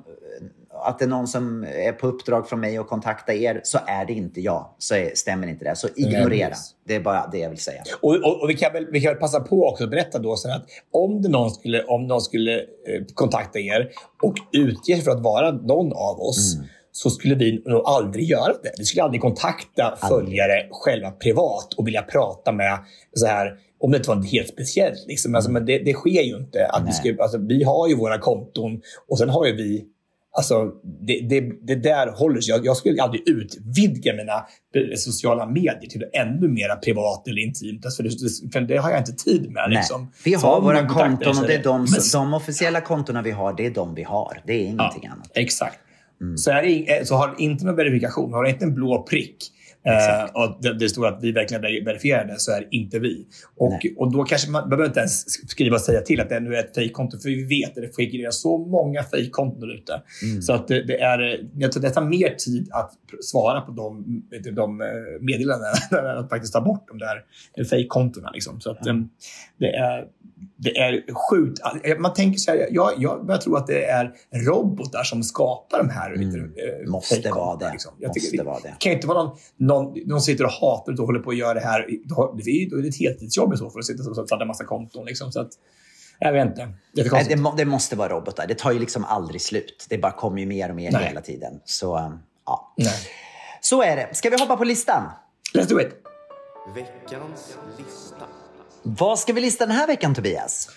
att det är någon som är på uppdrag från mig att kontakta er, så är det inte jag. Så är, stämmer inte det. Så ignorera. Det är bara det jag vill säga. Och, och, och vi, kan väl, vi kan väl passa på också att berätta då så att om, det någon skulle, om någon skulle eh, kontakta er och utge sig för att vara någon av oss Mm. så skulle vi nog aldrig göra det. Vi skulle aldrig kontakta följare själva privat och vilja prata med så här om det inte var helt speciellt. Liksom. Alltså, men det, det sker ju inte. Att vi, ska, alltså, vi har ju våra konton och sen har ju vi Alltså, det, det, det där håller sig. Jag, jag skulle aldrig utvidga mina sociala medier till ännu mer privat eller intimt. Alltså, för, det, för det har jag inte tid med. Liksom. Vi Så har om våra konton så och det är de, Men- de officiella kontona vi har, det är de vi har. Det är ingenting annat. Exakt. Mm. Så, är det, eh, så har inte någon verifikation, har inte en blå prick eh, och det, det står att vi verkligen ver- verifierar det, så är det inte vi. Och, Nej. och då kanske man behöver inte ens skriva och säga till att det nu är ett fejkkonto, för vi vet att det figurerar så många fejkkonton där ute. Mm. Så att det, det är, jag tror det tar mer tid att svara på de, de eh, meddelandena än att faktiskt ta bort de där fejkkontona. Liksom. Så att, eh, det, är, det är sjukt. Man tänker så här, jag, jag börjar tro att det är robotar som skapar de här Mm. Måste fejkkontona, vara det. Liksom. Jag Måste tycker, vara det. det kan ju inte vara någon, någon, någon sitter och hatar det och håller på att göra det här. Då- Det är ju det ett heltidsjobb i så fall att sitta och starta en massa konton. Liksom. Så att, jag vet inte. Nej, Jättekonstigt. det, må, det måste vara robotar. Det tar ju liksom aldrig slut. Det bara kommer ju mer och mer Nej. hela tiden. Så um, ja, Nej. så är det. Ska vi hoppa på listan? Let's do it. Veckans lista. Vad ska vi lista den här veckan, Tobias?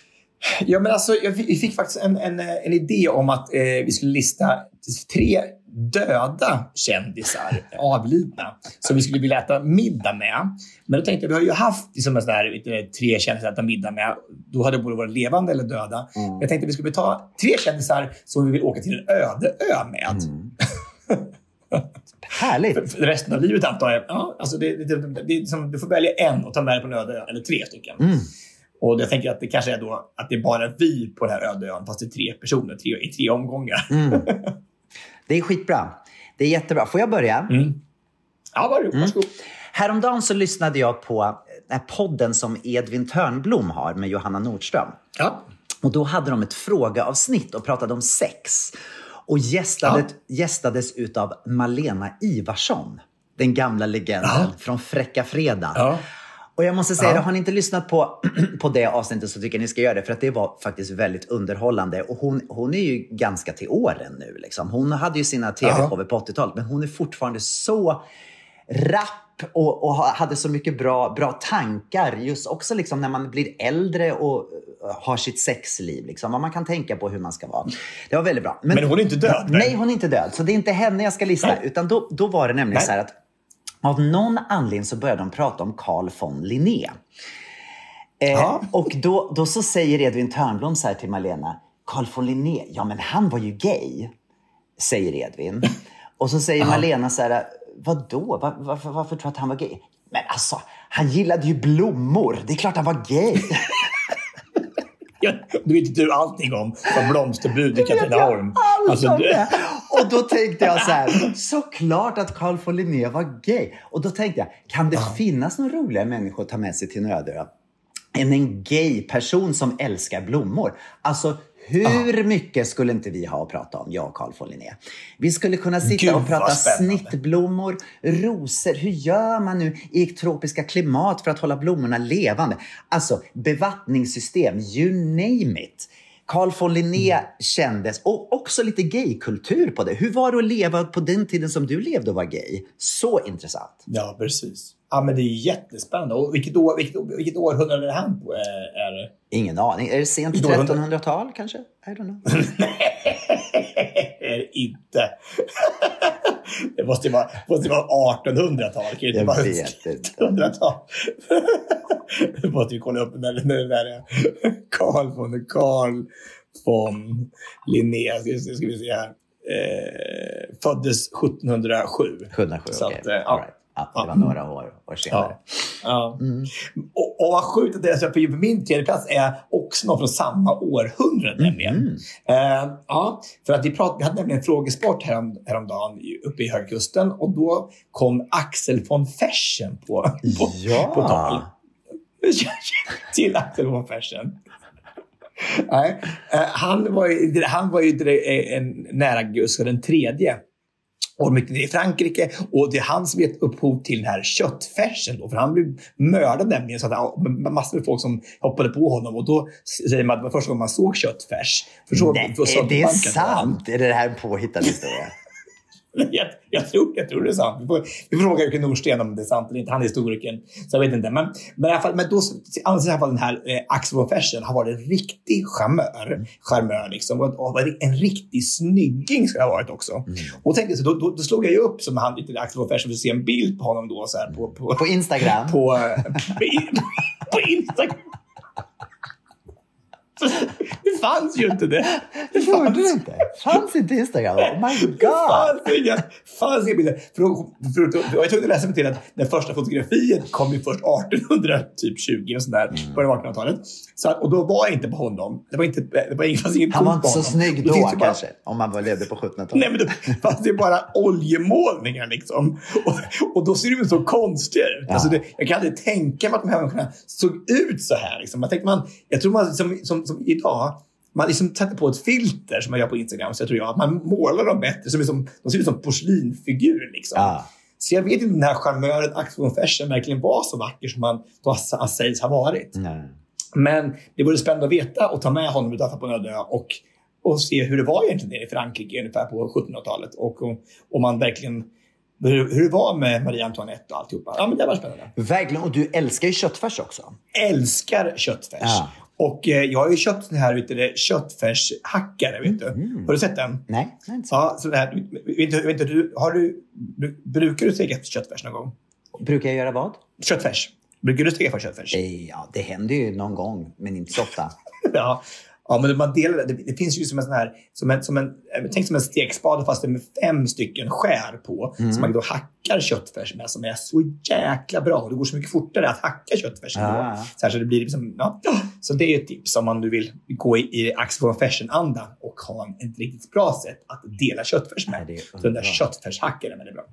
Ja, men alltså, jag, fick faktiskt en, en, en idé om att eh, vi skulle lista tre döda kändisar, avlidna, som vi skulle vilja äta middag med. Men då tänkte jag, vi har ju haft liksom, en sån tre kändisar att äta middag med. Då hade det både varit levande eller döda. Jag tänkte att vi skulle ta tre kändisar som vi vill åka till en öde ö med. Härligt! För, för resten av livet antar jag. Ja, alltså det, det, det, det som, du får välja en och ta med dig på en öde eller tre stycken. Mm. Och jag tänker att det kanske är då att det är bara vi på den här öde ön, fast det är tre personer tre, i tre omgångar. Mm. Det är skitbra. Det är jättebra. Får jag börja? Mm. Ja, var, varsågod. Häromdagen så lyssnade jag på den här podden som Edvin Törnblom har med Johanna Nordström. Ja. Och då hade de ett frågeavsnitt och pratade om sex. Och gästades, gästades utav Malena Ivarsson. Den gamla legenden Ja. från Fräcka Fredag. Ja. Och jag måste säga, Ja. har ni inte lyssnat på, på det avsnittet så tycker jag ni ska göra det. För att det var faktiskt väldigt underhållande. Och hon, hon är ju ganska till åren nu. Liksom. Hon hade ju sina tv-shower på 80-talet. Men hon är fortfarande så rapp och, och ha- hade så mycket bra, bra tankar. Just också liksom när man blir äldre och uh, har sitt sexliv. Liksom, vad man kan tänka på hur man ska vara. Det var väldigt bra. Men hon är inte död, Nej, nej. hon är inte död. Så det är inte henne jag ska lista. Nej. Utan då, då var det nämligen Nej. så här att av någon anledning så började de prata om Carl von Linné. Eh, Ja. Och då, då så säger Edvin Törnblom så här till Malena. Carl von Linné, ja men han var ju gay. Säger Edvin. Och så säger Malena så här, vadå? Var, varför, varför tror du att han var gay? Men alltså, han gillade ju blommor. Det är klart han var gay. Du vet inte du allting om som blomsterbud i Katrineholm. allt Alltså, du-. Och då tänkte jag så här, såklart att Carl von Linné var gay. Och då tänkte jag, kan det finnas några roliga människor att ta med sig till en öde än en gay person som älskar blommor? Alltså, hur mycket skulle inte vi ha att prata om, jag och Carl von Linné? Vi skulle kunna sitta Gud, och prata snittblommor, rosor. Hur gör man nu i tropiska klimat för att hålla blommorna levande? Alltså, bevattningssystem, you name it. Carl von Linné Mm. kändes, och också lite gaykultur på det. Hur var det att leva på den tiden som du levde och var gay? Så intressant. Ja, precis. Ja, men det är jättespännande. Och vilket, år, vilket, vilket århundrade är han på? Är, är det? Ingen aning. Är det sent Vilket århundrade? 1300-tal kanske? I don't know. är det inte. det måste ju vara, måste vara 1800-tal. Det kan ju inte Jag vara vet inte. 1700-tal. det måste vi kolla upp när, när det där är. Carl von, Carl von Linné. Ska, vi se här. Eh, föddes 1707. 707, Så okej. att, eh, ja. All right. Ja, det var några år, år senare. Ja. Och, och vad sjukt att det är så, för min tredje plats är också någon från samma århundrade nämligen. Eh, ja, för att vi, prat, vi hade nämligen en frågesport härom, häromdagen uppe i Höga Kusten och då kom Axel von Fersen på, på, Ja. på tal. Till Axel von Fersen. Nej, eh, han var ju, han var ju en nära Gustav den tredje. Och mycket i Frankrike. Och det är han som gett upphov till den här köttfärsen. Då, för han blev mördad nämligen. Så att massor med folk som hoppade på honom. Och då säger man att det var första gången man såg köttfärs. För så, Nej, så är det sant? Är det här en påhittad historia? Jag, jag, tror, jag tror det är sant. Vi får, vi får fråga Jocke Norsten om det är sant eller inte. Han är historikern. Så jag vet inte. Men, men, i alla fall, men då anses i alla fall den här eh, Axel von Fersen har varit en riktig charmör. charmör liksom. och, och en riktig snygging ska jag ha varit också. Och tänkte, så då, då, då slog jag ju upp som han, lite Axel von Fersen för att se en bild på honom då. Så här, på, på, På Instagram? på, eh, på, på Instagram. Det fanns ju inte det. Det Gjorde fanns det inte? Fanns inte Instagram? Oh my det god! fanns inga, fanns inga bilder. För, då- för, då- jag tvungen att läsa mig till att det första fotografiet kom ju först 1820 och sådär, Mm. början av 1800-talet. Så, att- och då var jag inte på honom. Det var inte, det var ingen, fanns ingen Han var inte så honom. snygg Det då bara- kanske, om man levde på 1700-talet. Nej, men det fanns det bara oljemålningar liksom. Och, och då ser det så konstigt ut. Ja. Alltså det, jag kan aldrig tänka mig att de här människorna såg ut så här. Liksom. Jag, tänkte man, jag tror man, som, som, som idag, man liksom sätter på ett filter som man gör på Instagram, så jag tror jag, att man målar dem bättre. Som är som, de ser ut som porslinfigur. Liksom. Ja. Så jag vet inte om den här charmören Axel von Fersen verkligen var så vacker som han, han sägs ha varit. Nej. Men det vore spännande att veta och ta med honom utanför på en öde och, och se hur det var egentligen nere i Frankrike ungefär på 1700-talet. Och om man verkligen hur, hur det var med Marie Antoinette och alltihopa. Ja, men det var spännande. Verkligen. Och du älskar ju köttfärs också. Älskar köttfärs. Ja. Och eh, jag har ju köpt den här vet du, köttfärshackare. Vet du. Mm. Har du sett den? Nej, inte. Ja, så det här, vet du, vet du, har du, bru- brukar du steka köttfärs någon gång? Brukar jag göra vad? Köttfärs. Brukar du steka för köttfärs? Eh, Ja, det händer ju någon gång, men inte så ofta. Ja. Ja, men man delar det. Det finns ju som en sån här, som en, som en, tänk som en stekspade fast det är med fem stycken skär på. Som man då hackar köttfärs med som är så jäkla bra. Och det går så mycket fortare att hacka köttfärs. Ah. då. Så, här, så det blir liksom, ja. Så det är ett tips om man nu vill gå i, i Axel von Fersen-andan och ha en, ett riktigt bra sätt att dela köttfärs med. Är så den där köttfärshackaren är väldigt bra.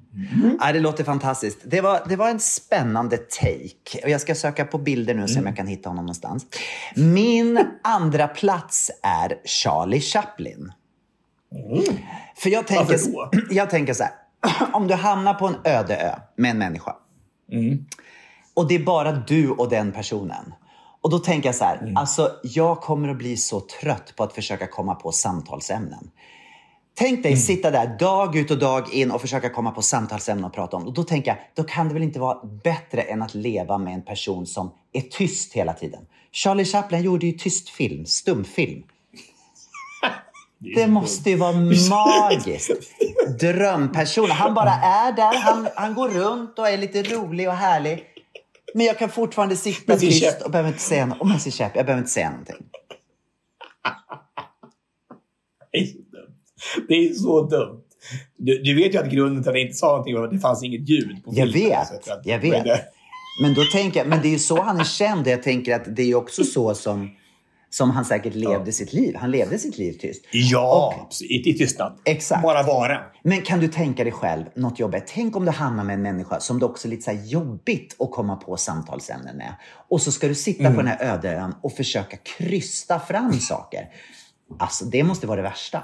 Ja, det låter fantastiskt. Det var, det var en spännande take. Och jag ska söka på bilder nu och se om jag kan hitta honom någonstans. Min andra plats är Charlie Chaplin. För jag tänker, Varför då? jag tänker så här. Om du hamnar på en öde ö med en människa. Och det är bara du och den personen. Och då tänker jag så här. Alltså, jag kommer att bli så trött på att försöka komma på samtalsämnen. Tänk dig sitta där dag ut och dag in och försöka komma på samtalsämnen att prata om. Och då tänker jag, då kan det väl inte vara bättre än att leva med en person som är tyst hela tiden. Charlie Chaplin gjorde ju tyst film, stumfilm. Det måste ju vara magiskt. Drömperson. Han bara är där, han, han går runt och är lite rolig och härlig. Men jag kan fortfarande sitta tyst och behöver inte säga något. Och med sin käpp, jag behöver inte säga någonting. Det är så dumt. Det är så dumt. Du, du vet ju att grunden till att jag inte sa någonting var att det fanns inget ljud på Jag vet, jag vet. Men då tänker jag, men det är ju så han är känd. Jag tänker att det är också så som, som han säkert levde sitt liv. Han levde sitt liv tyst. Ja, i, i tystnad. Exakt. Bara vara. Men kan du tänka dig själv något jobbigt? Tänk om du hamnar med en människa som det också är lite så jobbigt att komma på samtalsämnen med. Och så ska du sitta på den här öde ön och försöka krysta fram saker. Alltså, det måste vara det värsta.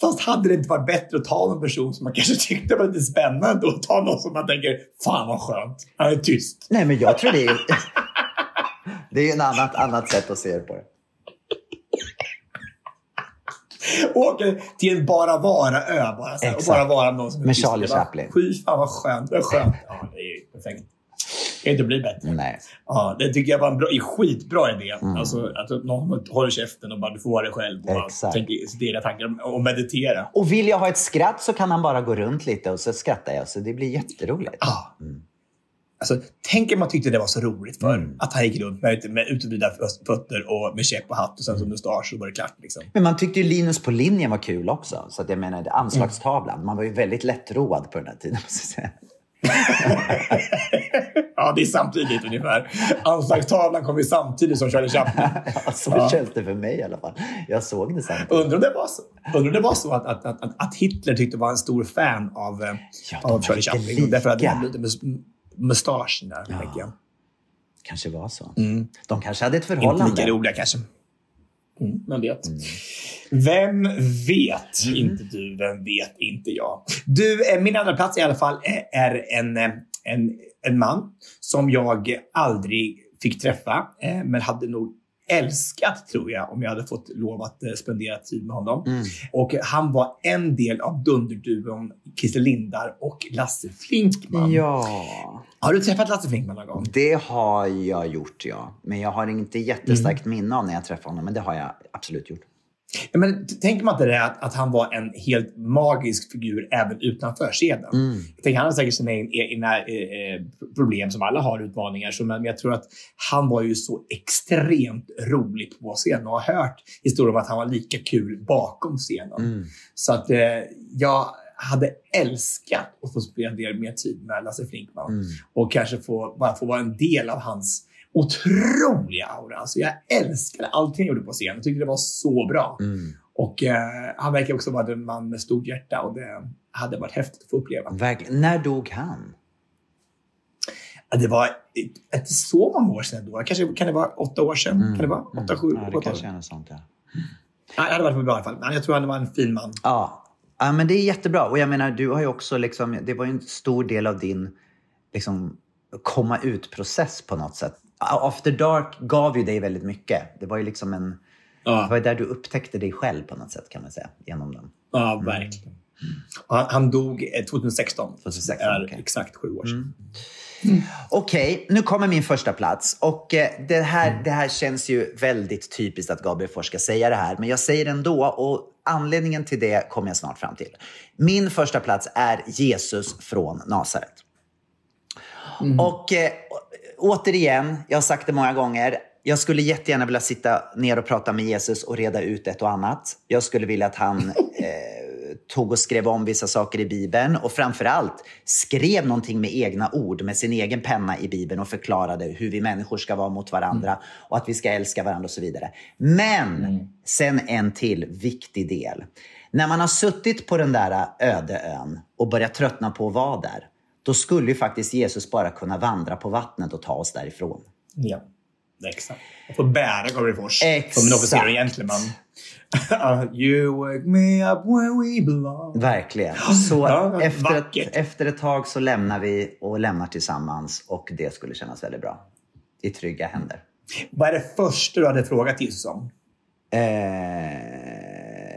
Fast hade det inte varit bättre att ta någon person som man kanske tyckte var lite spännande och ta någon som man tänker, fan vad skönt, han är tyst. Nej, men jag tror det är... Det är ju ett annat, annat sätt att se på det. Åker till en bara vara-ö bara, så här, och bara vara någon som är Med. Charlie Det Chaplin. Fy fan vad skönt, vad skönt. Ja, det är perfekt. Det kan inte bli bättre. Nej. Ja, det tycker jag var en bra, skitbra idé. Alltså, att någon håller käften och bara du får vara dig själv och bara Mm. Exakt. tänker sitt egna tankar och meditera. Och vill jag ha ett skratt så kan han bara gå runt lite och så skrattar jag. Så det blir jätteroligt. Ja. Alltså, tänk om man tyckte det var så roligt för Mm. att han gick runt med, med utbyggda fötter och med käpp och hatt och sen så mustasch så var det klart. Liksom. Men man tyckte ju Linus på linjen var kul också. Så att jag menar, anslagstavlan. Man var ju väldigt lättroad på den här tiden. måste jag säga. ja, det är samtidigt ungefär. Anslagstavlan kom ju samtidigt som Charlie Chaplin. Ja, så Ja. känns det för mig i alla fall. Jag såg det samtidigt. Undrar om det var så, undrar om det var så att, att, att, att, att Hitler tyckte var en stor fan av, eh, Ja, av Charlie Chaplin. Därför hade mustaschen där. jag. Kanske var så. Mm. De kanske hade ett Inte förhållande. lika roliga kanske. Mm, vem vet? Vem vet? Mm. Inte du, vem vet? Inte jag. Du, eh, min andra plats i alla fall eh, är en, eh, en, en man som jag aldrig fick träffa, men hade nog älskat, tror jag, om jag hade fått lov att eh, spendera tid med honom. Mm. Och han var en del av dunderduon Christer Lindar och Lasse Flinkman. Ja, Har du träffat Lasse Flinkman någon gång? det har jag gjort ja. Men jag har inte jättestarkt minne av när jag träffade honom. Men det har jag absolut gjort. Ja, men tänker man inte det att, att han var en helt magisk figur även utanför scenen? Jag tänker, han har säkert sina egna eh, eh, problem som alla har, utmaningar. Så, men jag tror att han var ju så extremt rolig på scenen och har hört historier om att han var lika kul bakom scenen. Så att eh, jag hade älskat att få spendera mer tid med Lasse Flinkman och kanske få, bara få vara en del av hans otroliga aura. Alltså jag älskade allting han gjorde på scen. Jag tyckte det var så bra. Och eh, han verkar också vara en man med stort hjärta och det hade varit häftigt att få uppleva. Verkligen. När dog han? Det var inte så många år sedan då. Kanske kan det vara åtta år sedan? Kan det vara åtta, sju, Ja, det åtta kanske år? är något sånt. Ja. Ja, det hade varit bra i alla fall. Jag tror han var en fin man. Ja. ja, men det är jättebra. Och jag menar, du har ju också liksom, det var ju en stor del av din liksom, komma ut-process på något sätt. After Dark gav ju dig väldigt mycket. Det var ju liksom en... Det var där du upptäckte dig själv på något sätt kan man säga, genom den. Ja, verkligen. Och Han, han dog eh, 2016. 2016, Det är okej. exakt sju år sedan. Okej, nu kommer min första plats. Och eh, det, här, det här känns ju väldigt typiskt att Gabriel Fors ska säga det här, men jag säger det ändå och anledningen till det kommer jag snart fram till. Min första plats är Jesus från Nasaret. Och eh, återigen, jag har sagt det många gånger, jag skulle jättegärna vilja sitta ner och prata med Jesus och reda ut ett och annat. Jag skulle vilja att han eh, tog och skrev om vissa saker i Bibeln och framförallt skrev någonting med egna ord, med sin egen penna i Bibeln och förklarade hur vi människor ska vara mot varandra och att vi ska älska varandra och så vidare. Men sen en till viktig del. När man har suttit på den där öde ön och börjat tröttna på att vara där, då skulle ju faktiskt Jesus bara kunna vandra på vattnet och ta oss därifrån. Ja, exakt. Jag får bära Gabriel Fors Exakt. som en officer och gentleman. you wake me up when we belong. Verkligen. Så Ja, efter, ett, efter ett tag så lämnar vi och lämnar tillsammans och det skulle kännas väldigt bra. I trygga händer. Vad är det första du hade frågat Jesus om? Eh,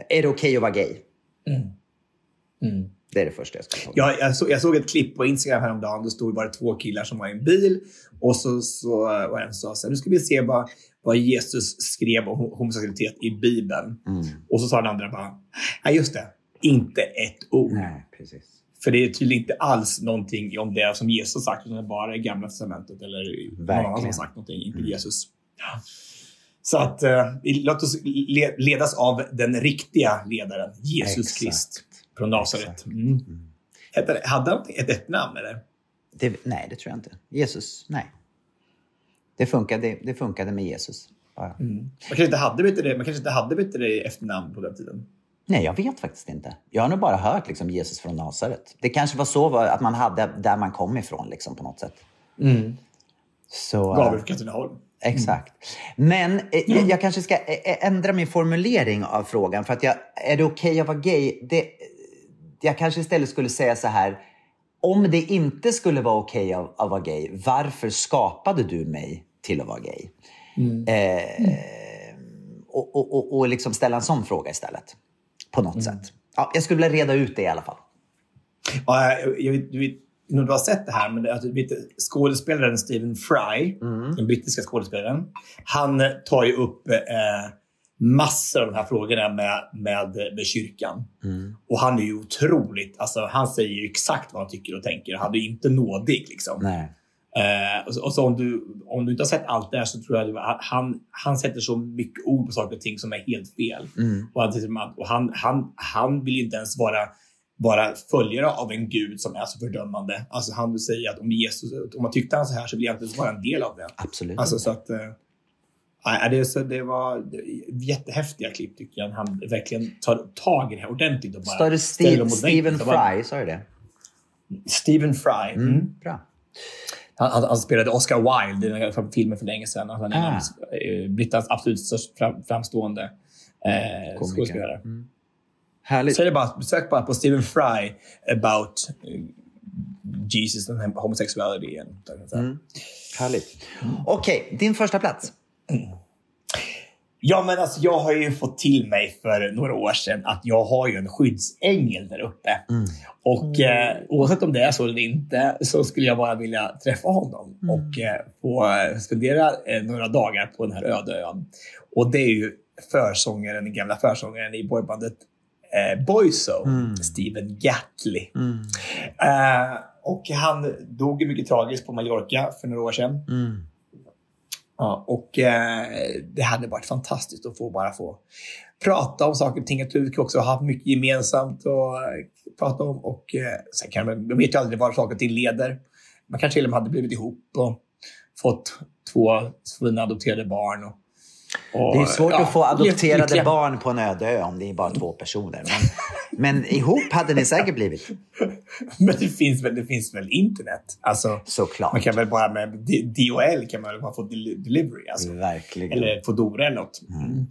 är det okej att vara gay? Det är det första jag skulle fråga. Jag, jag, så, jag såg ett klipp på Instagram häromdagen. Det stod bara två killar som var i en bil. Och så, så var en sa så här, nu ska vi se vad, vad Jesus skrev om homosexualitet i Bibeln. Och så sa den andra bara, ja just det, inte ett ord. Nej, precis. För det är tydligen inte alls någonting om det som Jesus sagt, utan det är bara i Gamla Testamentet eller någon annan som Verkligen. sagt någonting, inte Jesus. Ja. Så att eh, låt oss le, ledas av den riktiga ledaren, Jesus Exakt. Krist från Nasaret. Mm. Hette- Hade han ett, ett namn eller? Det, nej, det tror jag inte. Jesus, nej. Det funkade, det funkade med Jesus. Bara. Man kanske inte hade, du det, man kanske inte hade det, efternamn på den tiden. Nej, jag vet faktiskt inte. Jag har nog bara hört liksom, Jesus från Nasaret. Det kanske var så var, att man hade där man kom ifrån liksom, på något sätt. Så, Gabriel från Katrineholm. Exakt. Men eh, jag, kanske ska eh, ändra min formulering av frågan. För att jag, är det okej att vara gay? Det, jag kanske istället skulle säga så här. Om det inte skulle vara okej att, att vara gay, varför skapade du mig till att vara gay? Eh, och och, och, och liksom ställa en sån fråga istället. På något sätt. Ja, jag skulle vilja reda ut det i alla fall. Ja, jag, jag, vet- du har sett det här, men det, alltså, skådespelaren Stephen Fry, den brittiska skådespelaren, han tar ju upp eh, massor av de här frågorna med, med, med kyrkan. Och han är ju otroligt, alltså han säger ju exakt vad han tycker och tänker. Han är ju inte nådig liksom. Eh, och så, och så om, du, om du inte har sett allt det här så tror jag att han, han sätter så mycket ord på saker och ting som är helt fel. Och, han, säger och han, han, han vill inte ens vara, vara följare av en gud som är så fördömande. Alltså han vill säga att om Jesus, om man tyckte han så här så vill jag inte ens vara en del av det. Absolut. Alltså så att... eh, nej, det, så, det var jättehäftiga klipp tycker jag. Han verkligen tar tag i det här ordentligt och bara Står det Steve. Stephen Fry? Sa du det? Stephen Fry. Mm. Bra. Han, han, han spelade Oscar Wilde i den här filmen för länge sedan. Han är Ah. en av Brittas absolut störst fram, framstående eh, Komiker. skådespelare. Härligt. Så är det bara, sök bara på Stephen Fry about eh, Jesus and homosexuality. Mm. Härligt. Okej, din första plats. Ja, men alltså jag har ju fått till mig för några år sedan att jag har ju en skyddsängel där uppe. Och eh, oavsett om det är så eller inte så skulle jag bara vilja träffa honom och eh, få eh, spendera eh, några dagar på den här öde ön. Och det är ju försångaren, den gamla försångaren i boybandet eh, Boyzo, Stephen Gatley. Eh, och han dog mycket tragiskt på Mallorca för några år sedan. Ja, och eh, det hade varit fantastiskt att få bara få prata om saker och ting. Jag tror vi också haft mycket gemensamt att eh, prata om. Och eh, sen kan man, man vet ju aldrig var saker och ting leder. Man kanske till och med hade blivit ihop och fått två fina adopterade barn. Och, och, Det är svårt ja, att få adopterade lyckliga. barn på en öde ö om det är bara två personer. Men, men ihop hade ni säkert blivit. Men det finns, väl, det finns väl internet? Alltså, Såklart. Man kan väl bara med DHL kan man väl bara få del- delivery. Alltså. Verkligen. Eller Foodora eller något. Mm.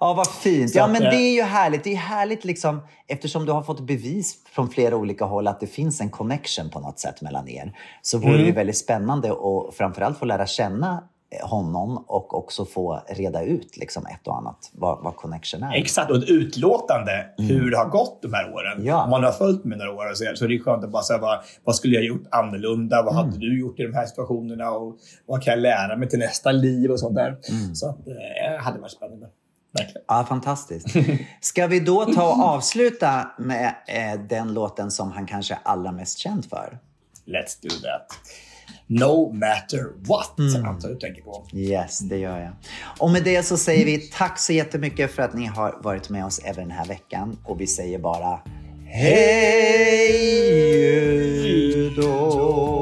Ja, vad fint. Ja, men eh, det är ju härligt. Det är härligt liksom, eftersom du har fått bevis från flera olika håll att det finns en connection på något sätt mellan er. Så vore Mm. det väldigt spännande och framförallt få lära känna eh, honom och också få reda ut liksom ett och annat vad, vad connection är. Exakt, och ett utlåtande hur det har gått de här åren. Mm. Ja. Om man har följt mig några år så är det skönt att bara säga vad, vad skulle jag gjort annorlunda? Vad Mm. hade du gjort i de här situationerna? Och vad kan jag lära mig till nästa liv och sånt där. Mm. Så att, eh, det hade varit spännande. Verkligen. Ja, fantastiskt. Ska vi då ta och avsluta med eh, den låten som han kanske är allra mest känd för? Let's do that. No matter what, Mm. antar jag du tänker på. Yes, det gör jag. Och med det så säger vi tack så jättemycket för att ni har varit med oss även den här veckan. Och vi säger bara hej då.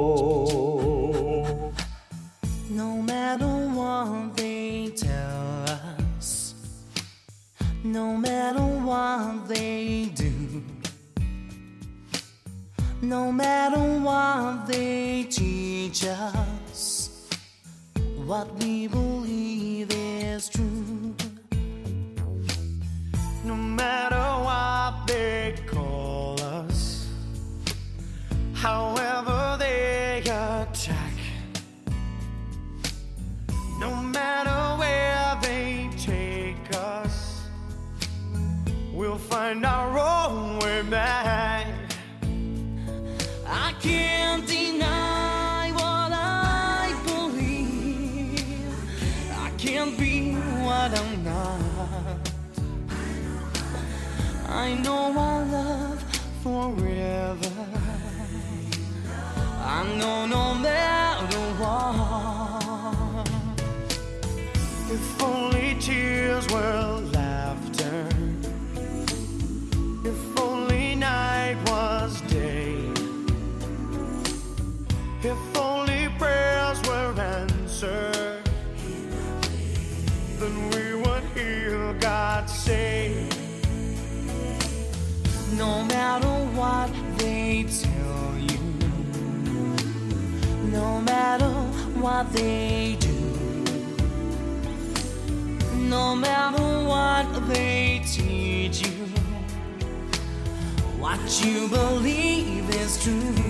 No matter what they teach us, what we believe is true. No matter what they call us, however they attack. No matter where they take us, we'll find our own way back. I can't deny what I believe. I can't be what I'm not. I know I love forever. I know no matter what. If only tears were laughter. If only prayers were answered. then we would hear God say, No matter what they tell you, no matter what they do, no matter what they teach you, what you believe is true.